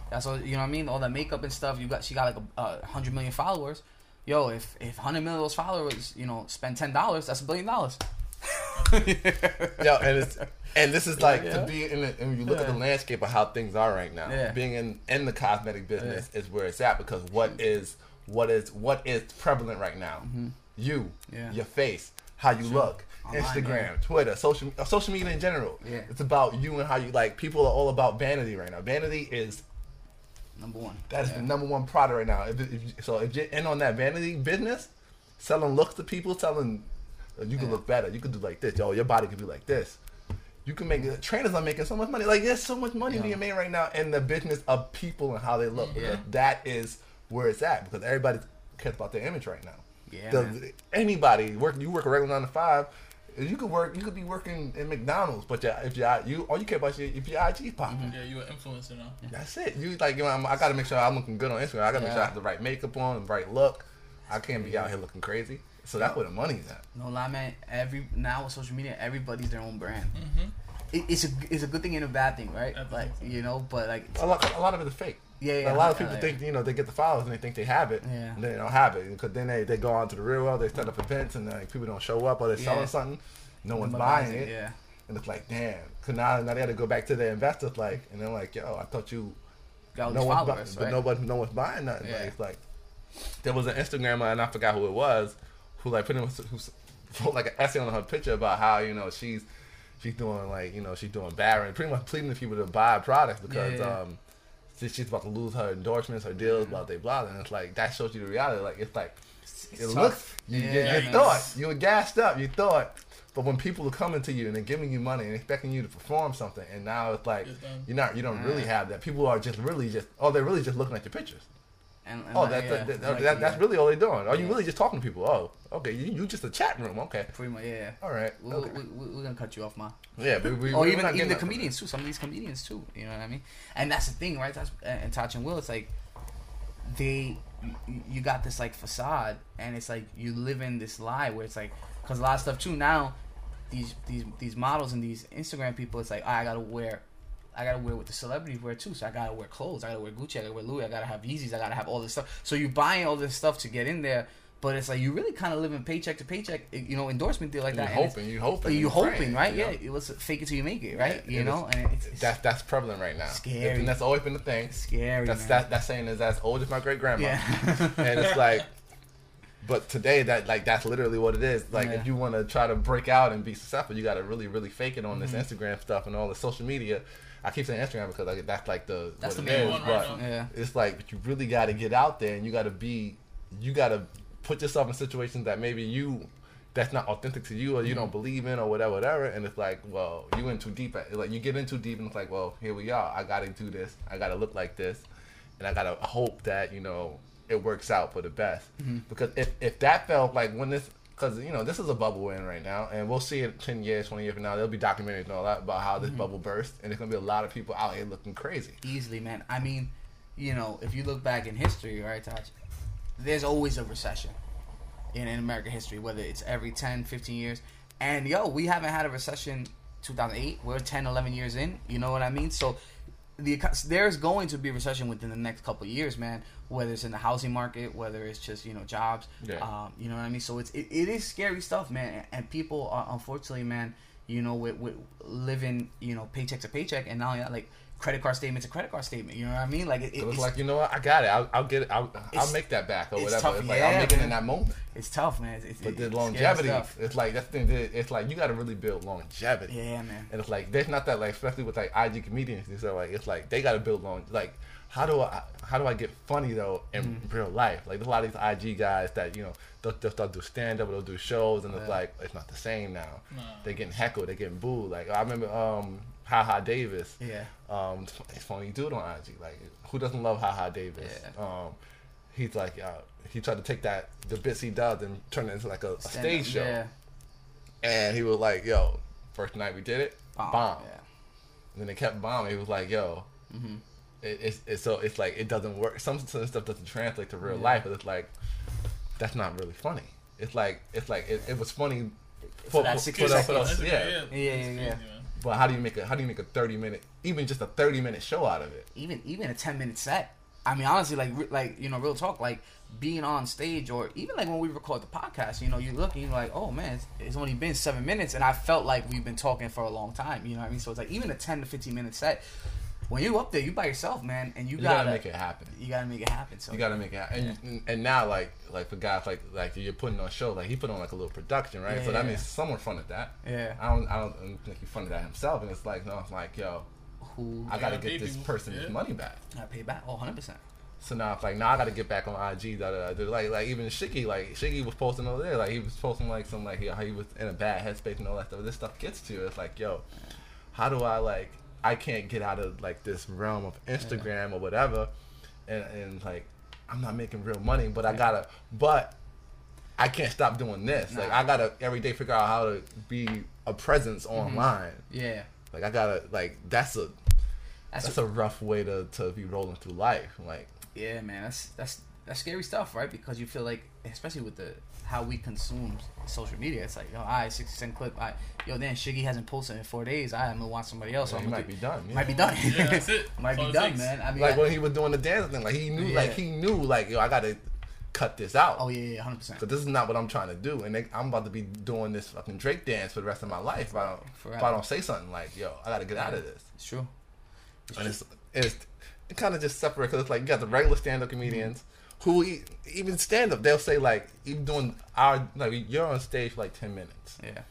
That's all you know what I mean. All that makeup and stuff. You got she got like a, a hundred million followers. Yo, if if hundred million of those followers, you know, spend ten dollars, that's a billion dollars. Yo, and it's and this is like Yeah. to be in. The, and you look at the landscape of how things are right now, Yeah. being in in the cosmetic business is where it's at because what is what is what is prevalent right now? You, Mm-hmm. Yeah. your face, how you look. Online, Instagram. Twitter, social uh, social media in general. Yeah. It's about you and how you like. People are all about vanity right now. Vanity is Number one. That is Yeah. the number one product right now. If, if, so if you're in on that vanity business, selling looks to people, telling uh, you can Yeah. look better. You can do like this. Yo, your body can be like this. You can make trainers are making so much money. Like there's so much money Yeah. being made right now in the business of people and how they look. Yeah. That is where it's at. Because everybody cares about their image right now. Yeah, anybody work you work a regular nine to five. You could work. You could be working in McDonald's, but your, if you you all you care about is your, if your IG popping. Yeah, you an influencer now. That's it. You like you know, I'm, got to make sure I'm looking good on Instagram. I got to make sure I have the right makeup on, the right look. I can't be out here looking crazy. So that's where the money's at. No lie, man. Every now with social media, everybody's their own brand. Mm-hmm. It, it's a it's a good thing and a bad thing, right? At Like you know, but like A lot, a lot of it is fake. Yeah, yeah. a lot of people yeah. think you know they get the followers and they think they have it, Yeah. they don't have it because then they, they go on to the real world. They set up events and like people don't show up or they're selling something. No one's buying it, Yeah. and it's like damn. Cause now, now they had to go back to their investors like, and they're like, yo, I thought you Got no one's followers, buying, but right? nobody, no one's buying nothing. Yeah. Like, it's like there was an Instagrammer, and I forgot who it was, who like put in who wrote like an essay on her picture about how you know she's she's doing like you know she's doing and pretty much pleading to people to buy products because Yeah, yeah. um she's about to lose her endorsements, her deals, blah blah blah, and it's like that shows you the reality. Like it's like it It's looks tough. you, you, Yeah, you man. thought you were gassed up, you thought. But when people are coming to you and they're giving you money and expecting you to perform something, and now it's like you're not, you don't really have that. People are just really just, oh, they're really just looking at your pictures. And, and Oh, like, that, yeah, that, that, like, that- that's yeah, really all they're doing. Are you really just talking to people? Oh, okay, you, you just a chat room. Okay, pretty much yeah. all right, We, okay. we, we, we're gonna cut you off, ma. yeah, but we, or even even the comedians too. Some of these comedians too. You know what I mean? And that's the thing, right? That's and Taj and Will. It's like they you, you got this like facade, and it's like you live in this lie where it's like because a lot of stuff too now. These these these models and these Instagram people, it's like I gotta wear. I gotta wear what the celebrities wear too, so I gotta wear clothes. I gotta wear Gucci. I gotta wear Louis. I gotta have Yeezys. I gotta have all this stuff. So you're buying all this stuff to get in there, but it's like you really kind of living paycheck to paycheck. You know, endorsement deal like You're that. it's- hoping, you hoping, you you're hoping, praying, right? you Yeah, know? it was fake it till you make it, right? Yeah, you it know, is. and it's, it's That's that's prevalent right now. Scary. and that's always been the thing. scary. That's man. that that saying is as old as my great grandma. Yeah. and it's like But today, that like that's literally what it is. Like Yeah. if you want to try to break out and be successful, you got to really, really fake it on this Mm-hmm. Instagram stuff and all the social media. I keep saying Instagram because like that's like the That's what the it main is, one right now. Yeah. it's like you really got to get out there and you got to be, you got to put yourself in situations that maybe you. That's not authentic to you, or you Mm-hmm. don't believe in, or whatever, whatever. And it's like, well, you in too deep. At, like you get in too deep, and it's like, well, here we are. I got to do this. I got to look like this, and I gotta hope that you know it works out for the best. Mm-hmm. Because if if that felt like when this, because you know this is a bubble we're in right now, and we'll see it ten years, twenty years from now. There'll be documentaries and all that about how Mm-hmm. this bubble burst, and there's gonna be a lot of people out here looking crazy. Easily, man. I mean, you know, if you look back in history, right, Taj, there's always a recession in, in American history, whether it's every 10, 15 years. And yo, we haven't had a recession 2008. We're 10, 11 years in. You know what I mean? So the there's going to be a recession within the next couple of years, man. Whether it's in the housing market, whether it's just you know jobs, Yeah. um, you know what I mean. So it's it, it is scary stuff, man. And people are unfortunately, man, you know, with, with living you know paycheck to paycheck, and now like credit card statement to credit card statement. You know what I mean? Like it, So it's, it's like you know what, I got it. I'll, I'll get it. I'll, I'll make that back or it's whatever. tough, it's like yeah, I'll make it man. in that moment. it's tough, man. It's, it's, But the it's longevity, it's like that's the thing. that- It's like you got to really build longevity. Yeah, man. And it's like there's not that like especially with like IG comedians and stuff like it's like they got to build long like how do I how do I get funny though in Mm-hmm. real life like there's a lot of these IG guys that you know they'll, they'll start do stand up they'll do shows and it's like it's not the same now Nah. they're getting heckled they're getting booed like I remember um Ha Ha Davis Yeah. um it's funny dude on IG like who doesn't love Ha Ha Davis Yeah. um he's like uh, he tried to take that the bits he does and turn it into like a, a stage show Yeah. and he was like yo first night we did it Bomb. bomb. Yeah. And then they kept bombing. He was like, yo, Mm-hmm. it, it's, it's so it's like it doesn't work. Some some stuff doesn't translate to real Yeah. life, but it's like that's not really funny. It's like it's like it, it was funny for, that for, 60 for the- for seconds. the- That's yeah. Yeah, yeah, yeah. But how do you make a how do you make a thirty minute even just a thirty minute show out of it? even even a 10 minute set i mean honestly like like you know real talk like being on stage or even like when we record the podcast you know you look and you're like oh man it's, it's only been seven minutes and i felt like we've been talking for a long time you know what i mean so it's like even a 10 to 15 minute set when you up there you by yourself man and you, You gotta, gotta make it happen. you gotta make it happen so You gotta make it happen. And, and now like like for guys like like you're putting on a show like he put on like a little production right. So that Yeah. means someone funded that. yeah I don't I don't think he funded that himself. And it's like no, it's like yo, who I gotta gotta get this people. person his money back. I pay back oh 100% So now it's like now I gotta get back on IG. Da, da, da, da. Like like even Shiggy like Shiggy was posting over there like he was posting like some like how he was in a bad headspace and all that stuff. This stuff gets to you. It's like yo, how do I like I can't get out of like this realm of Instagram or whatever, and and like I'm not making real money, but I gotta but. I can't stop doing this. Like I gotta every day figure out how to be a presence mm-hmm. online. yeah Like I gotta like that's a that's, that's a rough way to, to be rolling through life. Like Yeah, man, that's that's that's scary stuff, right? Because you feel like, especially with the how we consume social media, it's like, yo, I right, sixty cent clip, I yo, then Shiggy hasn't posted in four days. I, am gonna want somebody else. so he I'm gonna might do- be done. yeah. might be done. Yeah, that's it. might That's be done, man. I mean, like I- when he was doing the dance thing, like he knew, like he knew, like yo, I gotta cut this out. oh yeah, yeah, hundred percent. Cause this is not what I'm trying to do, and they, I'm about to be doing this fucking Drake dance for the rest of my life. If I don't, if I don't say something like, "Yo, I gotta get out of this," It's true. and it's it's it kind of just separate because it's like you got the regular stand-up comedians who even stand-up, they'll say like even doing our like you're on stage for like ten minutes, Yeah,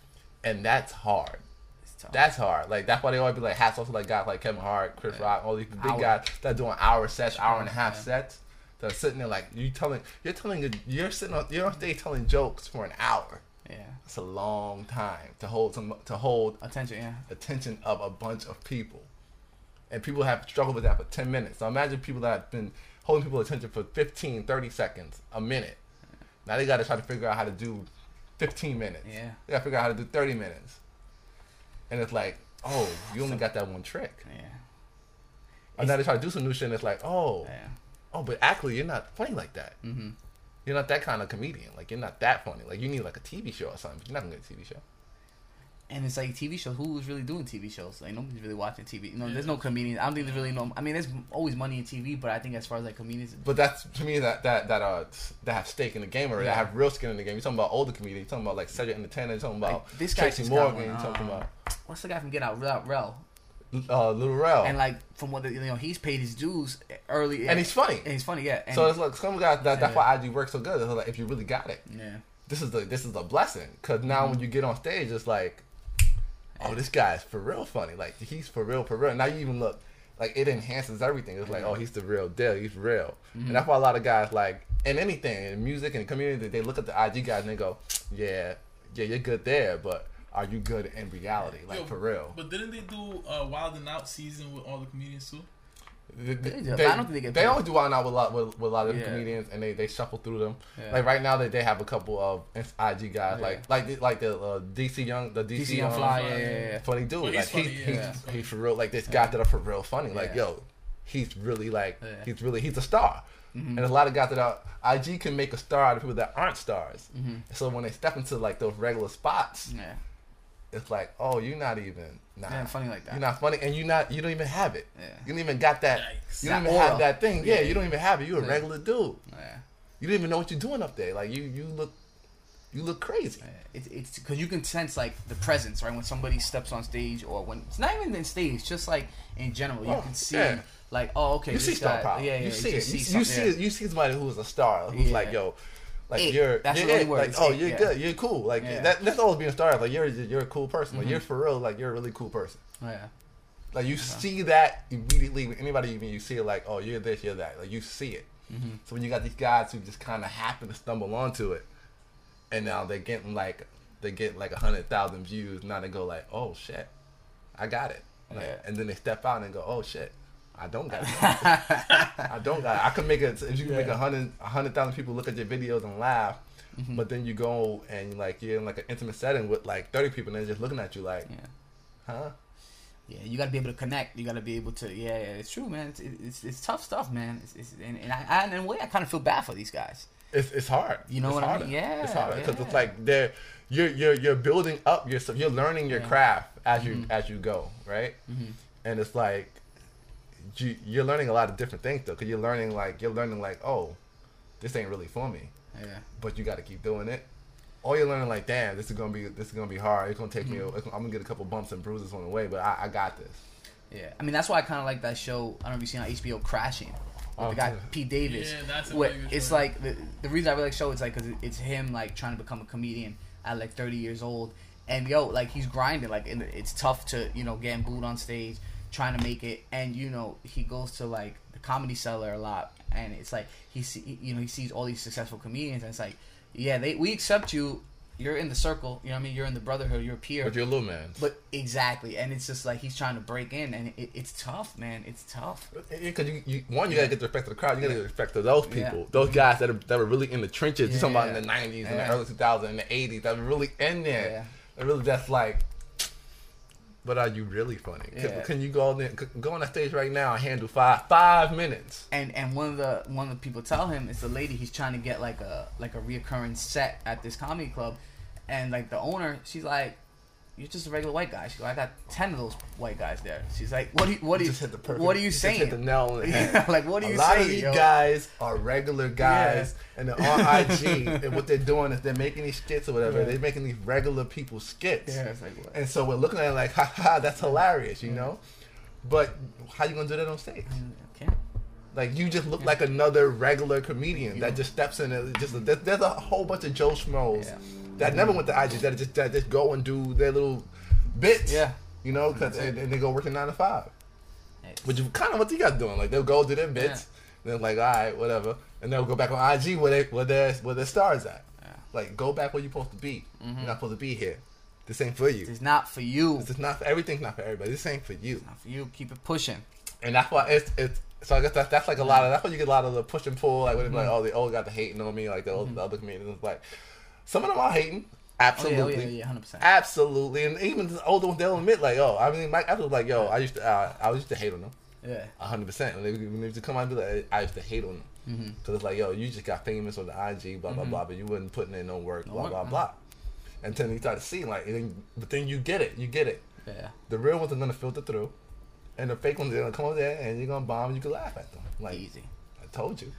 and that's hard. it's tough. That's hard. Like that's why they always be like hats off to like guys like Kevin Hart, Chris Yeah. Rock, all these big Hour. guys that are doing hour sets, hour and a half Yeah. sets. That are sitting there like you telling you're telling you're sitting on you're on stage telling jokes for an hour. yeah, It's a long time to hold some to hold attention. Yeah, attention of a bunch of people, and people have struggled with that for ten minutes. So imagine people that have been holding people attention for 15, 30 seconds, a minute. Now they got to try to figure out how to do fifteen minutes. yeah, They gotta figure out how to do 30 minutes. And it's like, oh, you only got that one trick. yeah, And now they try to do some new shit and it's like, oh, yeah. oh, but actually you're not funny like that. Mm-hmm. You're not that kind of comedian. Like you're not that funny. Like you need like a TV show or something. But you're not gonna get a TV show. And it's like TV shows. Who's really doing TV shows? Like nobody's really watching TV. You know, there's no comedians. I don't think there's really no. I mean, there's always money in TV, but I think as far as like comedians, But that's to me that that that uh that have stake in the game or Yeah. that have real skin in the game. You're talking about older comedians. You're talking about like Cedric Entertainer. You're talking about Like, this guy Tracy just got Morgan. one, You're talking uh, about what's the guy from Get Out? Rel. Rel. uh, Little Rel. and like from what the, you know he's paid his dues early, And he's funny. And he's funny, yeah. And, so it's like some guys that, that's Yeah. why IG works so good. It's like if you really got it, yeah, this is the this is a blessing. Cause now Mm-hmm. when you get on stage, it's like, oh, this guy's for real funny. Like he's for real, for real. Now you even look like it enhances everything. It's like, oh, he's the real deal. He's real. Mm-hmm. And that's why a lot of guys like in anything in music and community, they look at the IG guys and they go, yeah, yeah, you're good there, but are you good in reality? Like Yo, for real. But didn't they do uh, Wild 'N Out season with all the comedians too? They, They do, but I don't think they get They paid. only do Wild 'N Out with a lot with, with a lot of Yeah. comedians, and they, they shuffle through them. Yeah. Like right now, they, they have a couple of IG guys, Yeah. like like the, like the uh, DC Young, the DC, DC Young Fly, Fly, yeah, yeah, yeah. yeah. funny dude. Well, like he's funny, he, yeah, he's, he's for real. Like this guy that are for real funny. Like Yeah. yo, he's really like Yeah. he's really he's a star. Mm-hmm. And a lot of guys that are IG can make a star out of people that aren't stars. Mm-hmm. So when they step into like those regular spots, yeah, it's like, oh, you're not even nah. yeah, funny like that. You're not funny, and you not you don't even have it. Yeah. You don't even got that. Yikes. You don't That even have that thing. Yeah, Yeah. you don't even have it. You're a Yeah. regular dude. yeah. You don't even know what you're doing up there. Like you, you look, you look crazy. It's it's because you can sense like the presence, right? When somebody steps on stage, or when it's not even in stage, just like in general, you Oh, can see yeah. like, oh, okay, You see star guy, power. Yeah, yeah, you see it. just You, you see yeah. it. You see somebody who's a star. Who's Yeah. like, yo, like It. you're, That's you're the it. Like, oh, it, you're yeah. good. You're cool. Like Yeah. that. That's always being a star. Like you're, you're a cool person. Like Mhm. you're for real. Like you're a really cool person. Yeah, Like you see that immediately. With anybody even you see it. Like, oh, you're this, you're that. Like you see it. mm-hmm. So when you got these guys who just kind of happen to stumble onto it, and now they're getting like they get like a hundred thousand views. Now they go like, oh shit, I got it. Like, Yeah. And then they step out and go, oh shit, I don't got it. I don't got. I can make it if you can make Yeah. a hundred a hundred thousand people look at your videos and laugh. Mm-hmm. But then you go and like you're in like an intimate setting with like thirty people and they're just looking at you like, yeah. huh? Yeah, you got to be able to connect. You got to be able to. Yeah, yeah, it's true, man. It's it's, it's tough stuff, man. It's, it's, and and I, I, in a way, I kind of feel bad for these guys. It's it's hard. You know It's what I mean? Yeah, it's hard because it's like they're you're you're you're building up yourself. You're learning your Yeah. craft as you Mhm. as you go, right? Mhm. And it's like you you're learning a lot of different things though, because you're learning like you're learning like oh, this ain't really for me, Yeah, but you got to keep doing it. Or you're learning like damn, this is gonna be this is gonna be hard. It's gonna take me. Mm-hmm. a- I'm gonna get a couple bumps and bruises on the way, but I, I got this. yeah. I mean, that's why I kind of like that show. I don't know if you've seen on HBO, Crashing. With Oh, the guy yeah. Pete Davis. Yeah, that's a Where really good it's like the, the reason I really like the show is like because it's him like trying to become a comedian at like 30 years old, and yo, like he's grinding. Like and it's tough to you know getting booed on stage, trying to make it, and you know he goes to like the comedy cellar a lot, and it's like he see you know he sees all these successful comedians, and it's like yeah, they we accept you. You're in the circle, you know what I mean. You're in the brotherhood. You're a peer. But you're a little man. But exactly, and it's just like he's trying to break in, and it, it's tough, man. It's tough. Because you, you, one, you gotta get the respect of the crowd. You gotta get the respect of those Yeah. people, those guys that are that were really in the trenches. You're talking about in the '90s and the early 2000s and the '80s that were really in there. Yeah. Really, that's like. But are you really funny? Can, Yeah. can you go on there, go on that stage right now and handle five five minutes? And and one of the one of the people tell him it's the lady he's trying to get like a like a reoccurring set at this comedy club, and like the owner, she's like, "You're just a regular white guy." She's like, "I got ten of those white guys there." She's like, "What do you what do you just hit the perfect. what are you saying?" Hit the nail on the head. Yeah, like what are a you lot saying? of these yo? guys are regular guys, and the RIG and what they're doing is they're making these skits or whatever. Yeah. They're making these regular people skits. Yeah, it's like what? And so we're looking at it like, ha ha, that's hilarious, you know? But how you gonna do that on stage? Mm, okay. Like you just look like another regular comedian that just steps in and just there's, there's a whole bunch of Joe Schmoes Yeah. That never went to IG that just that just go and do their little bits. Yeah. You know, cause and, and they go working nine to five. It's- Which is kind of what you guys doing. Like they'll go do their bits, then like all right, whatever, and they'll go back on IG where they where their where their stars at. Yeah. Like go back where you're supposed to be. Mhm. You're not supposed to be here. This ain't for you. It's not for you. This is not for everything's not for everybody. This ain't for you. not for you. Keep it pushing. And that's why it's it's. So I guess that's that's like a lot of that's why you get a lot of the push and pull. Like when it's Mm-hmm. like oh the old got the hating on me like the, old, the other comedians. It's like some of them are hating. Oh Absolutely. yeah, oh, yeah, yeah, hundred percent. Absolutely, and even the older ones, they'll admit like, "Oh, I mean, Mike Evans was like, yo, I used to, uh, I used to hate on them, Yeah. hundred percent." And they, when they used to come out and be like, "I used to hate on them," Mm-hmm. because it's like, "Yo, you just got famous on the IG, blah blah blah, but you wasn't putting in no work, No blah work, blah no. blah." And then you start to see like, and then, but then you get it, you get it. Yeah. The real ones are gonna filter through, and the fake ones are gonna come over there, and you're gonna bomb, and you can laugh at them. Like Easy. I told you,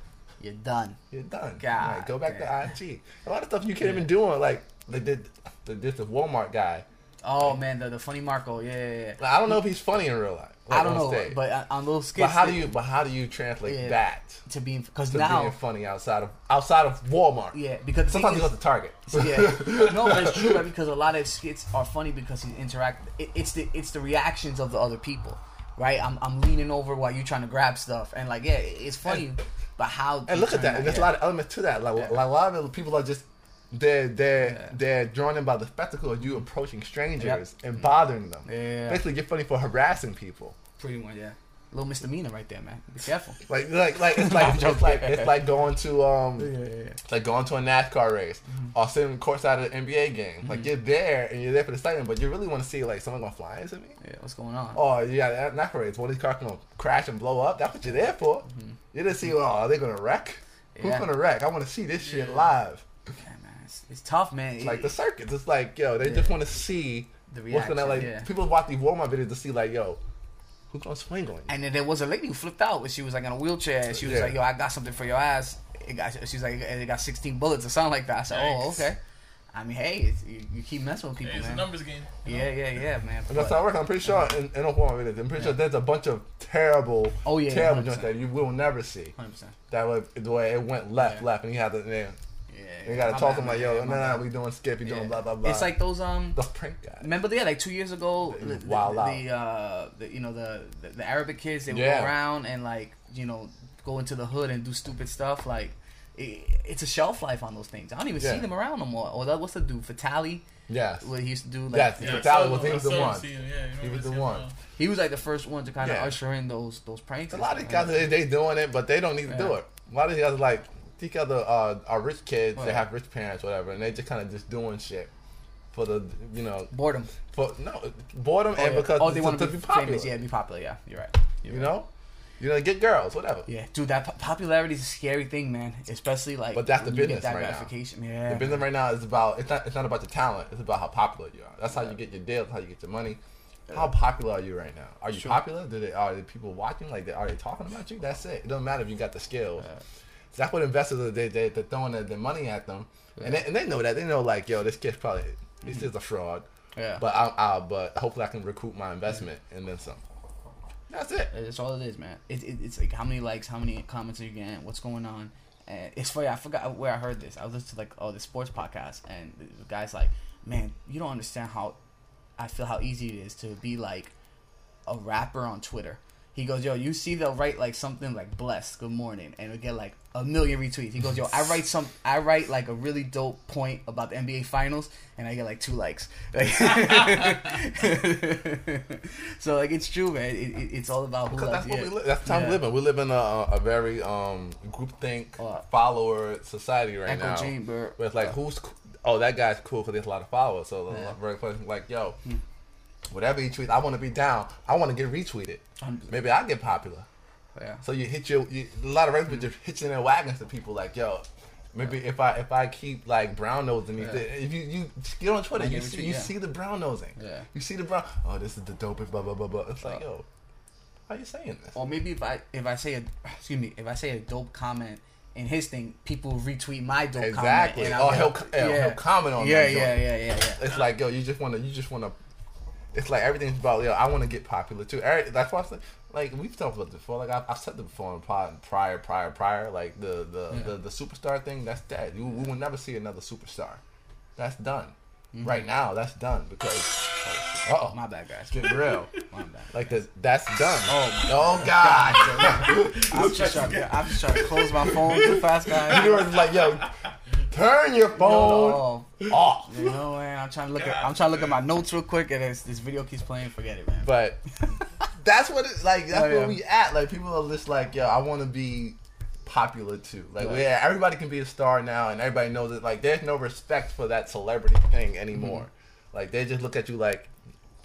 You're done. you're done. God Like, go back damn. to IG. A lot of stuff you can't even do on like they did. The, this the Walmart guy Oh man, the, the funny Marco. Yeah, yeah, yeah. Like, I don't know if he's funny in real life. like, I don't on know, stage. but on those skits, But how do you but how do you translate Yeah. that to being because now being funny outside of outside of Walmart? yeah because Sometimes you go to Target. yeah, no, but it's true right? because a lot of skits are funny because he interact. It, it's the it's the reactions of the other people, right? I'm I'm leaning over while you're trying to grab stuff, and like yeah, it's funny, but how? And look at that. And there's a lot of elements to that. Like, Yeah. like a lot of the people are just they're they're Yeah. they're drawn in by the spectacle of you approaching strangers and mm. bothering them. Yeah. Basically, you're funny for harassing people. pretty much yeah, little misdemeanor right there, man. Be careful. Like like like it's like it's like it's like going to um yeah, yeah. it's like going to a NASCAR race mm-hmm. or sitting courtside at an NBA game. Like mm-hmm. you're there and you're there for the excitement, but you really want to see like someone gonna fly into me. Yeah, what's going on? Oh, yeah, got NASCAR race. One of these cars gonna crash and blow up. That's what you're there for. Mm-hmm. You didn't see. Oh, are they gonna wreck? Who's gonna wreck? I want to see this shit Yeah. live. Yeah, man, it's, it's tough, man. It's It- like the circuits. It's like yo, they Yeah. just want to see The what's gonna like. reaction, yeah. People watch these Walmart videos to see like yo, who's gonna swing on you? And then there was a lady who flipped out, but she was like in a wheelchair. And she was Yeah. like, "Yo, I got something for your ass." It got. She's like, "It got 16 bullets or something like that." I said, "Oh, okay." I mean, hey, it's, you, you keep messing with people, Hey, it's a numbers game. you know? Yeah, yeah, yeah, man. And that's But- how it works. I'm pretty sure in, in a Walmart videos, I'm pretty sure there's a bunch of terrible, Oh, yeah, terrible 100%. joints that you will never see. 100%. That was the way it went left, Yeah. left, and you had to then Yeah. you gotta my talk bad, to them like, yo, Yeah, no, my no, bad. we doing skip, you doing Yeah. blah blah blah. It's like those um. the prank guys. Remember, the yeah, like two years ago, the, the, Wild out. the, uh, the you know the, the the Arabic kids they would Yeah. go around and like you know go into the hood and do stupid stuff. Like it, it's a shelf life on those things. I don't even Yeah. see them around no more. Or that what's the dude Fatali? Yes. What he used to do? Like, Yes, Yeah, But I that saw was- he was the one. him, yeah, you He was the one. He was like the first one to kind of Yeah. usher in those those pranks. A lot of guys they, they doing it, but they don't need to do it. A lot of guys are like these other uh, are rich kids. Oh, They have rich parents, whatever, and they just kind of just doing shit for the you know boredom. for no boredom Oh, and yeah. because oh, they to, want to be be popular. famous. Yeah, be popular. Yeah, you're right. You're You right. know, you know, get girls, whatever. Yeah, dude, that po- popularity is a scary thing, man. Especially like, But that's the business that right now. Yeah, The business right now is about it's not it's not about the talent. It's about how popular you are. That's how you get your deals. How you get your money. How popular are you right now? Are you popular? Do they are the people watching? Like, are they talking about you? That's it. It doesn't matter if you got the skills. Yeah. That's what investors are. They they they're throwing their, their money at them, and they, and they know that. They know like, yo, this kid's probably this is a fraud. yeah. But I, I but hopefully I can recoup my investment and then some. That's it. That's all it is, man. It, it, it's like how many likes, how many comments are you getting, what's going on. And it's funny. I forgot where I heard this. I was listening to like oh the sports podcast, and the guy's like, "Man, you don't understand how I feel how easy it is to be like a rapper on Twitter." He goes, "Yo, you see they'll write like something like blessed, good morning, and it'll get like a million retweets." He goes, "Yo, I write some, I write like a really dope point about the NBA Finals, and I get like two likes." Like, so like it's true, man. It, it, it's all about who that's what we that's time Yeah. we live in. We live in a, a very um groupthink Uh, follower society right Echo now. chamber. Where it's like, who's oh that guy's cool because he has a lot of followers. So Yeah. very person like, yo, whatever he tweets, I want to be down. I want to get retweeted. Um, Maybe I get popular. Yeah. So you hit your you, a lot of rappers mm. just hitching their wagons to people like, yo. Maybe if I if I keep like brown nosing these, Yeah. if you you get on Twitter, you see you- you yeah. see the brown nosing. Yeah. You see the brown. Oh, this is the dopest. Blah blah blah blah. It's like, yo, how you saying this? Or maybe if I if I say a excuse me if I say a dope comment in his thing, people retweet my dope Exactly. comment. and Oh, I'll he'll, get- he'll, he'll comment on yeah, that. yeah, yeah, yeah, yeah. It's like, yo, you just wanna, you just wanna. It's like everything's about, yo, I want to get popular too. That's why I said, like we've talked about this before. Like I've, I've said this before in prior, prior, prior. Like the the, Yeah. the the superstar thing, that's dead. You, we will never see another superstar. That's done. Mm-hmm. Right now, that's done because. Uh oh, My bad, guys. getting real. My bad. Like the, that's done. Oh, my oh God. I'm just trying. To, I'm just trying to close my phone too fast, guys. you were like, yo, turn your phone No, off. you know, man. I'm trying to look at. I'm trying to look at my notes real quick, and this video keeps playing. Forget it, man. But that's what it's like. That's Oh, yeah. where we at. Like people are just like, yo, I want to be popular too. Like, Right. yeah, everybody can be a star now, and everybody knows it. Like, there's no respect for that celebrity thing anymore. Mm-hmm. Like, they just look at you like,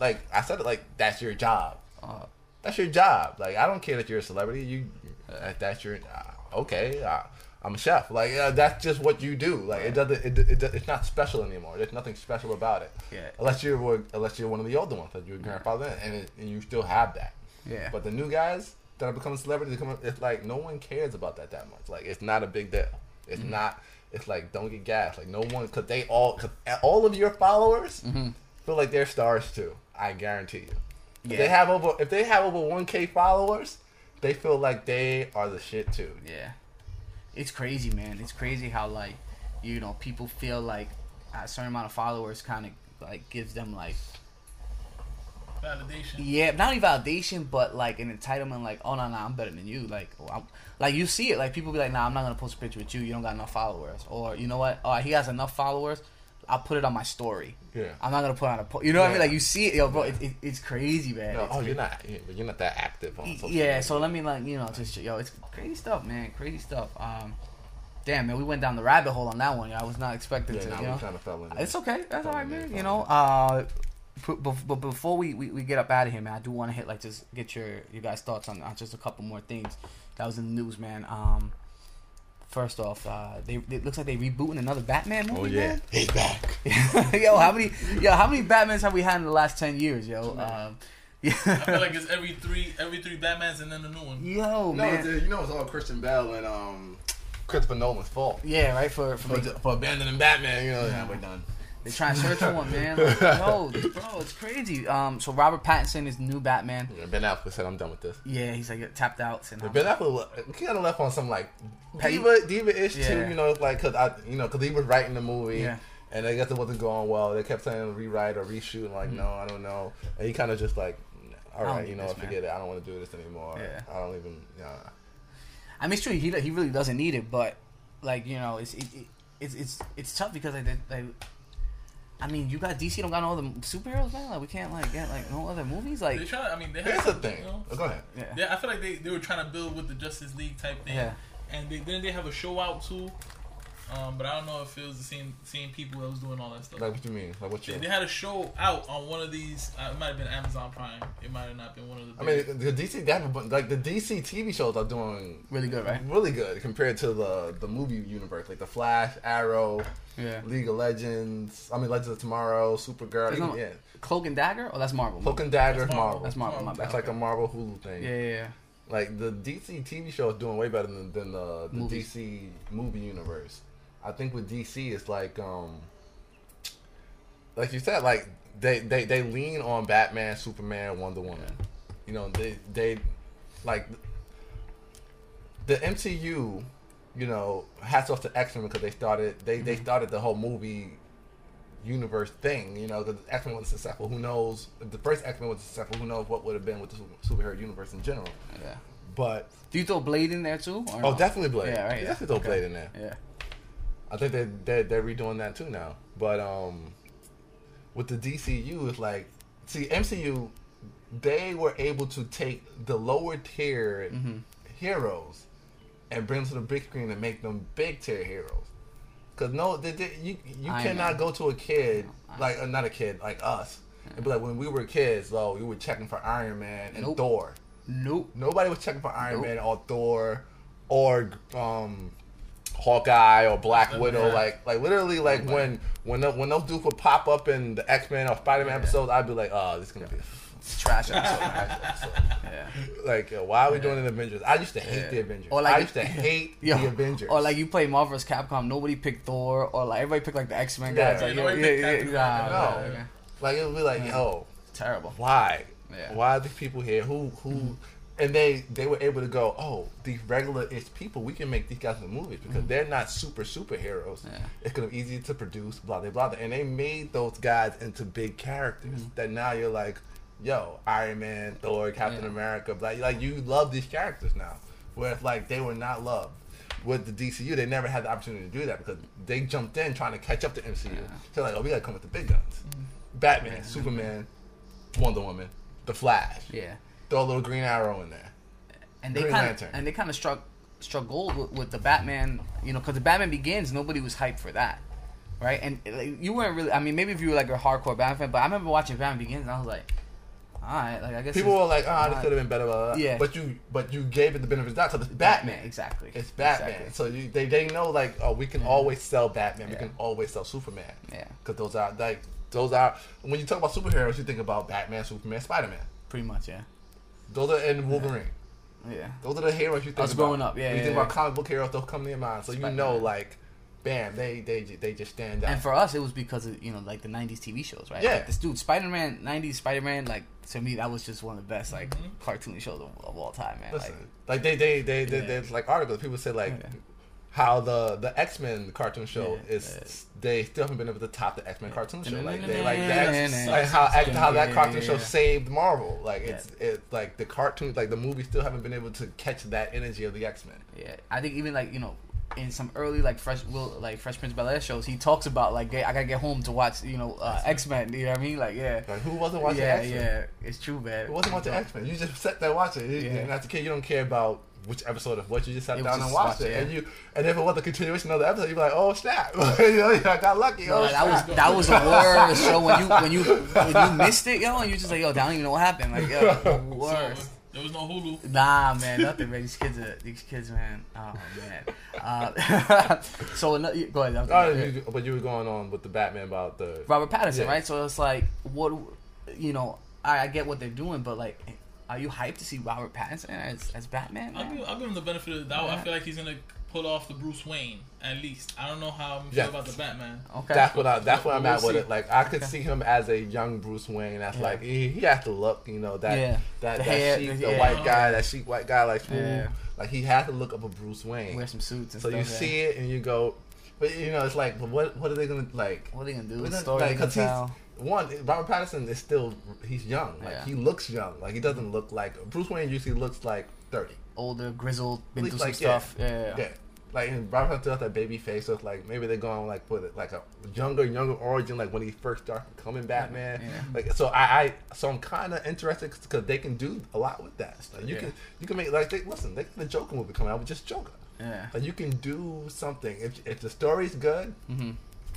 like I said it, like that's your job. Uh, That's your job. Like, I don't care that you're a celebrity. You, uh, that's your uh, okay. I'm a chef. Like, uh, that's just what you do. Like, it doesn't. It, it, it's not special anymore. There's nothing special about it. Yeah. Unless you're one- unless you're one of the older ones, like your grandfather, and, it, and you still have that. yeah. But the new guys that are becoming celebrities, they come, it's like no one cares about that that much. Like it's not a big deal. It's Mm-hmm. not. It's like don't get gas. Like no one, because they all, cause all of your followers, Mm-hmm. feel like they're stars too. I guarantee you. If Yeah. they have over if they have over one K followers, they feel like they are the shit too. Yeah, it's crazy, man. It's crazy how like you know people feel like a certain amount of followers kind of like gives them like Validation. yeah, not only validation but like an entitlement. Like oh no no I'm better than you. Like oh, like you see it. Like people be like nah I'm not gonna post a picture with you. You don't got enough followers. Or you know what? Oh he has enough followers. I'll put it on my story. Yeah. I'm not gonna put on a post. You know what I mean? Like you see it, yo, bro. It, it, it's crazy, man. No, It's oh, crazy. you're not. You're not that active on social Yeah, media. so let me like you know just yo, it's crazy stuff, man, crazy stuff. Um, damn man, we went down the rabbit hole on that one. I was not expecting yeah, to, now you we know. kind of fell in. It's okay, that's all right, man. You know, uh, but before we, we, we get up out of here, man, I do want to hit like just get your you guys thoughts on, on just a couple more things that was in the news, man. Um, first off, uh, they it looks like they rebooting another Batman movie. Oh yeah, man. he's back. yo, how many yo how many Batmans have we had in the last ten years, yo? Um, yeah. I feel like it's every three every three Batmans and then a new one. Yo, No, man. it's, you know it's all Christian Bale and um Christopher Nolan's fault Yeah, right for for, for, making- for abandoning Batman. You know, yeah, we're done. They trying to search for one, man. Like, yo, bro, it's crazy. Um, so Robert Pattinson is new Batman. Yeah, Ben Affleck said, "I'm done with this." Yeah, he's like tapped out. Ben Affleck kind of left on some like diva diva ish Yeah. too. You know, like because I you know because he was writing the movie. Yeah. And I guess it wasn't going well. They kept saying rewrite or reshoot. And like, no, I don't know. And he kind of just like, all Mm-hmm. Right, you know, this, man. forget it. I don't want to do this anymore. Yeah. I don't even. Yeah. I mean, it's true. He he really doesn't need it, but like you know, it's it, it, it's it's it's tough because like, they, they, I mean, you got DC don't got no other superheroes, man. Like we can't like get like no other movies. Like They try. I mean, they had Here's the thing. You know, Oh, go ahead. yeah, yeah, I feel like they, they were trying to build with the Justice League type thing. Yeah. And they, then they have a show out too. Um, but I don't know if it was the same same people that was doing all that stuff. Like, what you mean? Like, what you? they had a show out on one of these. Uh, it might have been Amazon Prime. It might have not been one of the. I mean, the DC, they have a, bu- like the DC TV shows are doing really good, right? really good compared to the the movie universe, like the Flash, Arrow, Yeah. League of Legends. I mean, Legends of Tomorrow, Supergirl. There's no- yeah, Cloak and Dagger? Oh, that's Marvel. Cloak and Dagger, That's Marvel. Marvel. That's Marvel. My bad. That's like a Marvel Hulu thing. yeah, yeah, yeah. Like the DC TV show is doing way better than, than the, the Movies. DC movie universe. I think with DC it's like um like you said, like they, they, they lean on Batman, Superman, Wonder Woman. You know, they they like the MCU, you know, hats off to X Men because they started they, they Mm-hmm. started the whole movie universe thing. You know, the X Men was successful. Who knows? If the first X Men was successful, who knows what would have been with the superhero universe in general. yeah. But Do you throw Blade in there too? oh, no? definitely Blade. Yeah, right. You Yeah. Definitely throw Okay. Blade in there. Yeah. I think they they they're redoing that too now. But um, with the DCU, it's like see MCU, they were able to take the lower tier Mhm. heroes and bring them to the big screen and make them big tier heroes. Cause no, they, they, you you Iron cannot Man. go to a kid No, like uh, not a kid like us. And be like when we were kids, though, we were checking for Iron Man and Nope. Thor. Nope. Nobody was checking for Iron Nope. Man or Thor or um Hawkeye or Black Yeah. Widow. Like like literally like Nobody. when when the, when those dudes would pop up in the X Men or Spider Man Yeah. episodes, I'd be like, oh, this is gonna be It's trash episode. episode. yeah. Like, why are we doing an Avengers? I used to hate Yeah. the Avengers. Or like- I used to hate Yo, the Avengers. Or like you play Marvel vs. Capcom, nobody picked Thor, or like everybody picked like the X Men Yeah. guys. Like, Yeah, yo, yeah, yeah, yeah, yeah, No. yeah. like it would be like, Yeah. yo, terrible. why? Yeah. Why are these people here? Who who? Mm-hmm. And they they were able to go, oh, these regular ish people, we can make these guys in movies because mm. they're not super superheroes. Yeah. It's gonna be easy to produce, blah blah blah. And they made those guys into big characters mm-hmm. that now you're like, yo, Iron Man, Thor, Captain Yeah. America, like like you love these characters now. Whereas like they were not loved. With the DCU, they never had the opportunity to do that because they jumped in trying to catch up to MCU. Yeah. So like, oh, we gotta come with the big guns. Mm. Batman, Yeah. Superman, Wonder Woman, The Flash. Yeah. Throw a little Green Arrow in there. and they Green kind Lantern. of and they kind of struck struck gold with, with the Batman, you know, because the Batman Begins, nobody was hyped for that, right? And like, you weren't really. I mean, maybe if you were like a hardcore Batman fan, but I remember watching Batman Begins, and I was like, all right, like I guess People were like, "Ah, this uh, could have been better." Blah, blah, blah. Yeah. But you, but you gave it the benefit of the doubt because it's Batman. Batman, exactly. It's Batman. Exactly. So you, they they know like, oh, we can Yeah. always sell Batman. We can always sell Superman. Yeah, Because those are like those are when you talk about superheroes, you think about Batman, Superman, Spider Man. pretty much. Yeah, Those are and Wolverine. yeah. Those are the heroes you think was about. growing up, yeah, When you yeah, think yeah. about comic book heroes, they'll come to your mind. So you Spider-Man. know like bam, they they they just stand out. And for us, it was because of you know like the '90s TV shows, right? Yeah. Like this dude, Spider-Man, '90s Spider-Man. Like to me, that was just one of the best like Mhm. cartoon shows of, of all time, man. Listen, Like, like, they they they, they Yeah. there's like articles people say like Yeah. How the the X Men cartoon show Yeah, is yeah. they still haven't been able to top the X Men cartoon show. Like they like yeah, that like how how that cartoon show saved Marvel. Like Yeah. it's it like the cartoon like the movies still haven't been able to catch that energy of the X Men. yeah, I think even like you know. In some early like fresh will like Fresh Prince of Bel Air shows, he talks about like I gotta get home to watch you know uh, X Men. You know what I mean? Like yeah, Like who wasn't watching yeah, X Men? yeah. It's true, man. Who wasn't watching X Men? You just sat there watching it. Yeah. And as a kid, you don't care about which episode of what you just sat It was down and watched watch it. it, And you and if it was a continuation of the episode, you'd be like, oh snap! you know, I got lucky. Yo, oh, that was that was the worst show when you when you when you missed it, yo, and you just like, yo, I don't even know what happened. Like, yo, the So, worst. there was no Hulu. Nah, man, nothing, man. These kids are these kids, man. Oh man. Uh, so another, go ahead. I'm- Oh, you, but you were going on with the Batman about the Robert Pattinson, Yeah. right? So it's like, what, you know, I, I get what they're doing, but like, are you hyped to see Robert Pattinson as as Batman? I'll give, I'll give him the benefit of the doubt. Yeah. I feel like he's gonna pull off the Bruce Wayne at least. I don't know how I'm Yeah. feel about the Batman. Okay. That's what I. That's what I'm We'll at with it. Like I could Okay. see him as a young Bruce Wayne. That's Yeah. like he, he has to look. You know that Yeah. that, The that hair, sheep, the- the yeah. white guy, that sheep white guy, like smooth. Yeah. Like he has to look up a Bruce Wayne. Wear some suits and So stuff. you yeah. see it and you go, but you know it's like, but what what are they gonna like? What are they gonna do? We're The story like, they he's- tell. One, Robert Pattinson is still he's young. Like Yeah. he looks young. Like he doesn't look like Bruce Wayne usually looks like thirty. Older, grizzled, been through some like, yeah. stuff. Yeah. Yeah. Like and Robert Pattinson still has that baby face, so it's like maybe they're going like put it like a younger, younger origin, like when he first started becoming Batman. Like so, I, I so I'm kind of interested because they can do a lot with that. Like, you can you can make like they, listen, they got the Joker movie coming out with just Joker. Yeah. Like you can do something if if the story's good, hmm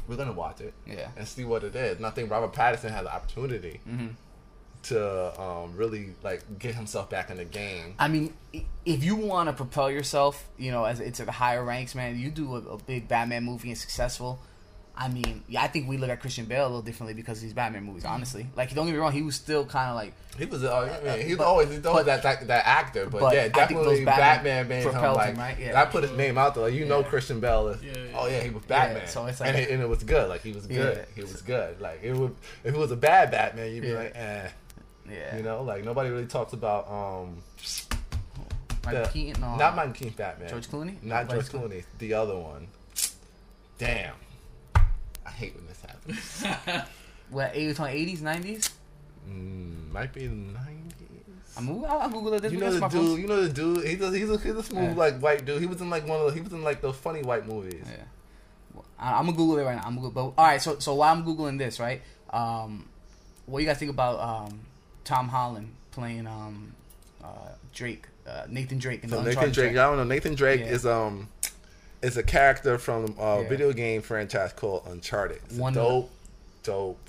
we're gonna watch it Yeah. and see what it is. And I think Robert Pattinson has the opportunity hmm to um, really like get himself back in the game. I mean, if you want to propel yourself, you know, as into the higher ranks, man, you do a, a big Batman movie and successful. I mean, yeah, I think we look at Christian Bale a little differently because of these Batman movies. Honestly, like, don't get me wrong, he was still kind of like, He was, uh, I mean, he was But- always, he's always but- that, that that actor, but, but yeah, definitely Batman Batman made him like. him, right? Yeah. I put his name out there, like you know, Christian Bale is. Yeah, yeah. Oh yeah, he was Yeah, Batman. so it's like- and, it, and it was good. Like he was good. Yeah. He was good. Like it would, if it was a bad Batman, you'd be Yeah. like, eh. yeah, You know, like nobody really talks about um Michael the- Keaton, no, not Michael Keaton Batman, George Clooney, not George Nobody's- Clooney, the other one. Damn, I hate when this happens. What, 80s, 80s, 90s? mm, might be the nineties. I'm Google, I'll Google it. This You know the dude. You know the dude. He's a he's a, he's a smooth Yeah. like white dude. He was in like one of the, he was in like those funny white movies. Yeah. Well, I- I'm gonna Google it right now. I'm gonna. But all right, so so while I'm googling this, right? Um, what do you guys think about um, Tom Holland playing um, uh, Drake, uh, Nathan Drake in So the Nathan Uncharted Drake. I don't know. Nathan Drake Yeah. is um is a character from a Yeah. video game franchise called Uncharted. It's One a of the- dope, dope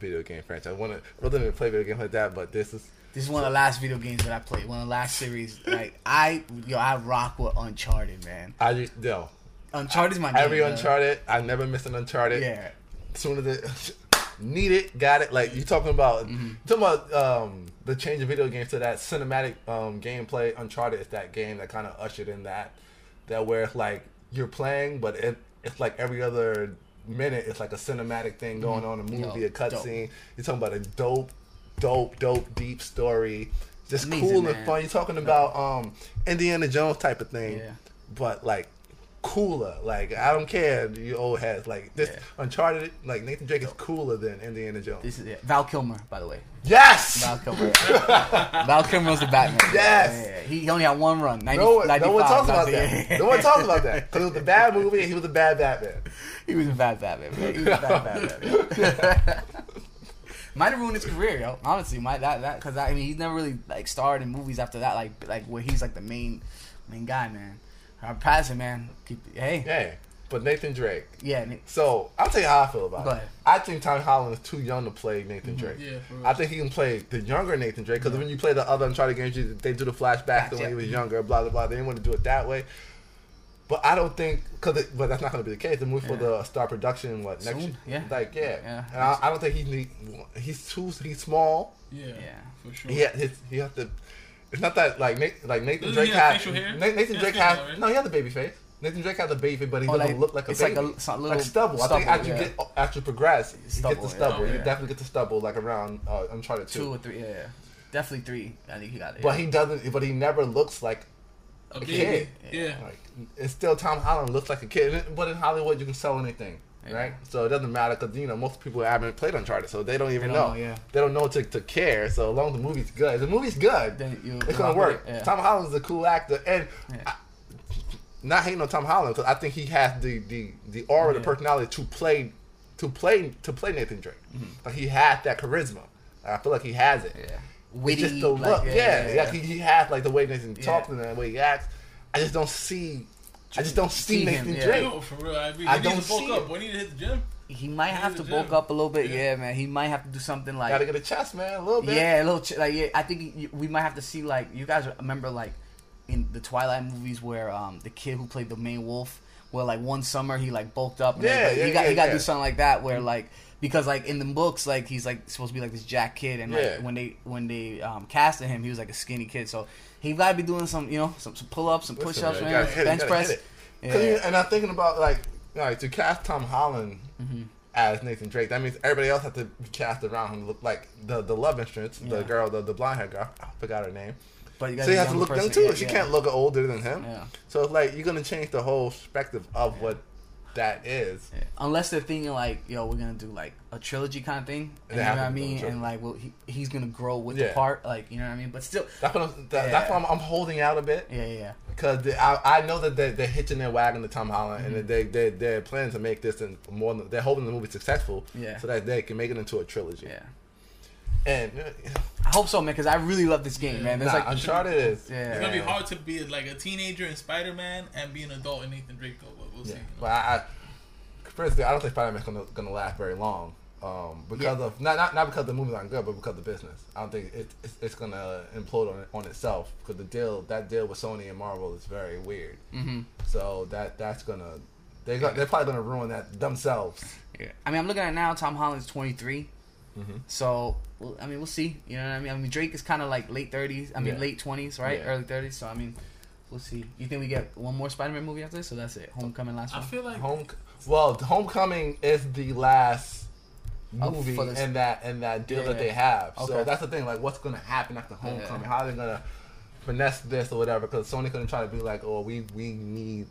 video game franchise. One of, really didn't play video games like that, but this is This is one of the last video games that I played. One of the last series. Like I, yo, I rock with Uncharted, man. I ju- yo Uncharted's my every game. Uncharted. I never miss an Uncharted. Yeah, soon as it need it, got it. Like you talking about Mm-hmm. talking about um the change of video games to that cinematic um gameplay. Uncharted is that game that kind of ushered in that that where it's like you're playing, but it it's like every other minute it's like a cinematic thing going on, a movie, Mm-hmm. Yo, a cutscene. You're talking about a dope, dope, dope, deep story. Just Amazing, cool and man. fun. You're talking about um Indiana Jones type of thing, Yeah. but like cooler. Like I don't care you old heads. Like this Yeah. Uncharted, like Nathan Drake is cooler than Indiana Jones. this is it. Val Kilmer, by the way. yes. Val Kilmer. Val Kilmer was the Batman. Yes. Yeah, he only had one run. 90, no one, no one talks about that. No one talks about that because it was a bad movie and he was a bad Batman. He was a bad Batman. Man. He was a bad Batman. might have ruined his career, yo. Honestly, might that that because I mean he's never really like starred in movies after that, like like where he's like the main main guy, man. Robert Pattinson, man. Keep, hey, yeah. Yeah, but Nathan Drake. Nick. So I'll tell you how I feel about Go it. ahead. I think Tom Holland is too young to play Nathan mm-hmm. Drake. Yeah. I think he can play the younger Nathan Drake because when you play the other Uncharted games, you, they do the flashback to when he was younger, blah blah blah. They didn't want to do it that way. But I don't think because, but that's not going to be the case. The movie for the Star Production, what next? Soon, yeah. like yeah, Yeah. And I, I don't think he's need, he's too he's small. yeah, Yeah. for sure. He had he has to. It's not that like Nate, like Nathan Drake he have has hair? Nathan He Drake facial has right? no he has the baby face. Nathan Drake has the baby, but he Oh, doesn't like- look like a it's baby. like a- some little stubble. I think stubble, as you yeah. get as you progress, you get the stubble. Oh, You yeah. definitely get the stubble like around uh, Uncharted two two. or three. Yeah, yeah. definitely three. I think he got it. But he doesn't. But he never looks like A a baby. kid. Yeah. Like it's still Tom Holland looks like a kid, but in Hollywood you can sell anything, Yeah. right? So it doesn't matter because you know most people haven't played Uncharted, so they don't even don't know. know, yeah. They don't know to, to care. So as long as the movie's good, if the movie's good, Then you- it's gonna work. it, yeah. Tom Holland's a cool actor, and. I, not hating on Tom Holland because I think he has the the the aura, the personality to play to play to play Nathan Drake. Like he has that charisma. I feel like he has it. Mm-hmm. yeah. It's Witty, just the like, look, yeah, yeah, yeah, yeah. He, he has like the way Nathan talks and the way he acts. I just don't see. I just don't see, See him, Nathan yeah. Drake. Yo, for real, I agree. I He don't to bulk see up. it. Boy, need to hit the gym. He might He have to bulk up a little bit. Yeah. Yeah, man. He might have to do something like Gotta get a chest, man, a little bit. Yeah, a little ch- like yeah. I think we might have to see like you guys remember like in the Twilight movies where um the kid who played the main wolf, where like one summer he like bulked up. And Yeah, everybody- yeah, he got yeah, he got to do something like that where like because like in the books like he's like supposed to be like this jack kid and like Yeah. when they when they um casted him he was like a skinny kid so he got to be doing some you know some, some pull ups some push ups man, man, you it, bench press. it. 'Cause Yeah. you- and I'm thinking about like, like to cast Tom Holland Mm-hmm. as Nathan Drake. That means everybody else has to be cast around him. Look like the the love interest, the girl, the, the blonde hair girl. I forgot her name. But you So he has to look young too. she can't look older than him. Yeah. So it's like you're gonna change the whole perspective of what that is. Unless they're thinking like, yo, we're gonna do like a trilogy kind of thing, and you know what I to do a mean, and like, well, he, he's gonna grow with Yeah. the part, like, you know what I mean. But still, That's what I'm, that, Yeah. that's why I'm, I'm holding out a bit. yeah, yeah, Because I, I know that they're, they're hitching their wagon to Tom Holland, Mm-hmm. and they they they're planning to make this and more. than- They're hoping the movie's successful, Yeah. so that they can make it into a trilogy. yeah. And uh, I hope so, man, because I really love this game, man. There's nah, like, Uncharted is yeah, It's gonna be hard to be like a teenager in Spider Man and be an adult in Nathan Drake though. But we'll Yeah, see. but I, I personally, I don't think Spider Man's gonna gonna last very long. Um, because Yeah. of not, not not because the movies aren't good, but because of the business. I don't think it, it's, it's gonna implode on on itself because the deal that deal with Sony and Marvel is very weird. hmm So that that's gonna they got, they're probably gonna ruin that themselves. yeah. I mean, I'm looking at it now. Tom Holland's 23, Mhm. so well, I mean, we'll see. You know what I mean? I mean, Drake is kind of like late 30s. I mean, Yeah. late 20s, right? Yeah. Early 30s. So I mean, we'll see. You think we get one more Spider-Man movie after this? So that's it. Homecoming last I one. feel like Home, well, Homecoming is the last Oh, movie for this- in that in that deal Yeah, that they yeah. have. So Okay. that's the thing. Like, what's gonna happen after Yeah. Homecoming? How are they gonna finesse this or whatever? Because Sony couldn't try to be like, oh, we we need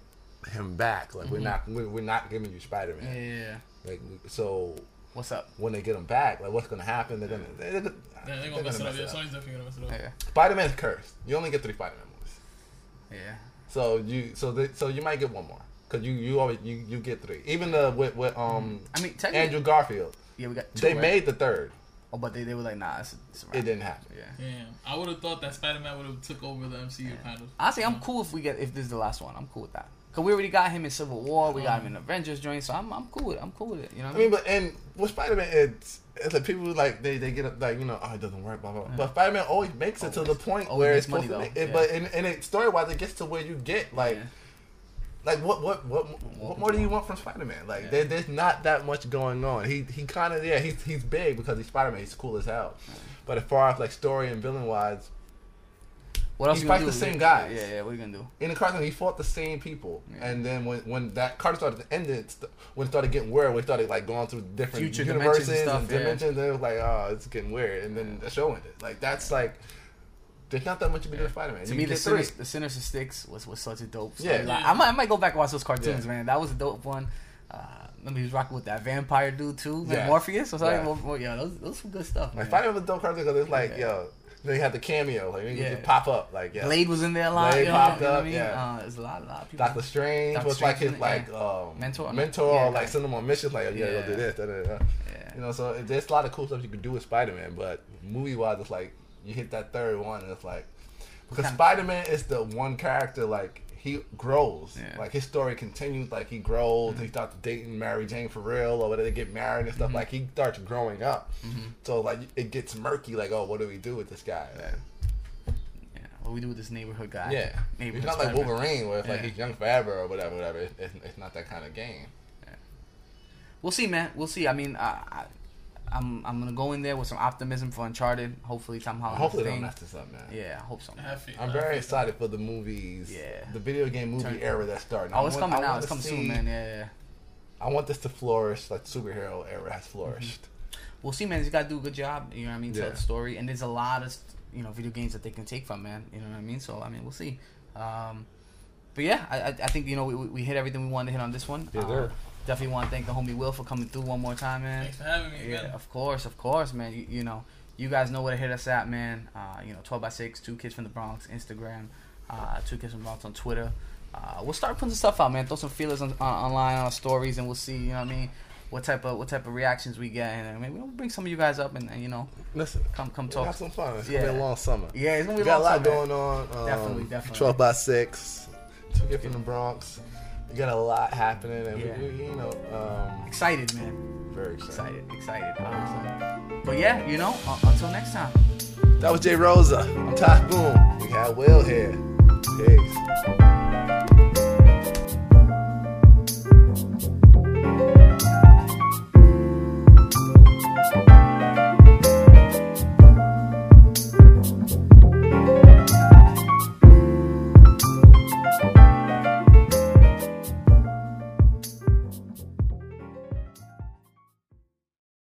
him back. Like, we're Mhm. not we're, we're not giving you Spider Man. yeah, yeah. Like, so What's up? when they get him back, like, what's gonna happen? They're gonna they're, gonna- they're, they're gonna mess it gonna up. Yeah, mess it up. Sony's definitely gonna mess it up. Yeah, Spider Man's cursed. You only get three Spider Man movies. Yeah. So you so they, so you might get one more. Cause you you always you, you get three. Even the with with um I mean, technically, Andrew Garfield, yeah, we got. Two, they right? made the third. Oh, but they, they were like, nah, it's, it's. It didn't happen. Yeah. Damn, I would have thought that Spider Man would have took over the MCU kind of. Honestly, I'm cool if we get if this is the last one. I'm cool with that. Cause we already got him in Civil War. We got him uh-huh. in Avengers joint. So I'm I'm cool with it. I'm cool with it. You know what I mean, but and with Spider Man, it's it's like people like they they get up like you know oh it doesn't work blah blah. blah. But Spider Man always makes it to the point Always where it's supposed money, to though. it. Yeah. But in, in it story wise, it gets to where you get like Yeah. like what what what what more do you want from Spider Man? Like Yeah. there, there's not that much going on. He he kind of yeah he's he's big because he's Spider Man. He's cool as hell. But as far as like story and villain wise, What else He you fights the same Yeah, guys. Yeah, yeah. What are you gonna do? in the cartoon, he fought the same people, Yeah. and then when when that cartoon started to end, it when it started getting weird, it started like going through different Future universes dimensions and stuff, and yeah. dimensions, and it was like, oh, it's getting weird, and then the show ended. Like that's like, there's not that much you can do with Spider Man. To me, the Sinister, the Sinister Six was, was such a dope. Yeah. storyline. Yeah. I might I might go back and watch those cartoons, Yeah. man. That was a dope one. Uh, remember he was rocking with that vampire dude too, man. Yeah. Morbius. Like, Yeah. well, yeah, those those some good stuff. Like man. Spider Man was a dope cartoon because it's like, Yeah. yo, then he had the cameo, like you Yeah. pop up, like yeah. Blade was in there a lot. Blade you know, popped you know up, I mean? yeah. Uh, there's a lot, a lot of people. Doctor Strange Doctor was like his like um, Mentor? mentor, Yeah, or like send him on missions, like yeah, go do this, da, da, da. Yeah. You know, so it- there's a lot of cool stuff you can do with Spider Man, but movie wise, it's like you hit that third one, and it's like because Spider Man is the one character like he grows, Yeah. like his story continues, like he grows, he starts dating Mary Jane for real, or whether they get married and stuff. Like he starts growing up, Mhm. so like it gets murky. Like, oh, what do we do with this guy? Yeah. Yeah. What we do with this neighborhood guy? Yeah, Neighborhood it's not like. Wolverine where it's like Yeah. he's young forever or whatever, whatever. It's, it's, it's not that kind of game. We'll see, man. We'll see. I mean, I, I, I'm I'm gonna go in there with some optimism for Uncharted. Hopefully, Tom Holland. Hopefully they thing. don't mess this up, man. Yeah, I hope so. Man. I'm very excited for the movies. Yeah. The video game movie Turn- era that's starting. Oh, I it's want- coming I out. It's coming see- soon, man. Yeah, yeah. I want this to flourish like superhero era has flourished. We'll see, man. He's got to do a good job. You know what I mean? Tell Yeah. the story, and there's a lot of you know video games that they can take from, man. You know what I mean? So I mean, we'll see. Um, but yeah, I, I I think you know we, we we hit everything we wanted to hit on this one. Yes, Uh, sir. Definitely want to thank the homie Will for coming through one more time, man. Thanks for having me Yeah, again. of course, of course, man. You, you know, you guys know where to hit us at, man. Uh, you know, 12 by 6, Two Kids from the Bronx, Instagram, uh, Two Kids from the Bronx on Twitter. Uh, we'll start putting some stuff out, man. Throw some feelers on, on, online on our stories, and we'll see, you know what I mean, what type of what type of reactions we get. And maybe we'll bring some of you guys up and, and you know, Listen, come come we'll talk. have some fun. It's Yeah. gonna be a long summer. Yeah, it's gonna be We a got a lot time, going on. Um, Definitely, definitely. 12 by 6, Two Kids from the Bronx. You got a lot happening, and Yeah. we, we, you know, um, Excited, man. very excited. Excited, excited. Um, but yeah, you know, uh, until next time. That was Jay Rosa. I'm Tosh Boom. We got Will here. Peace.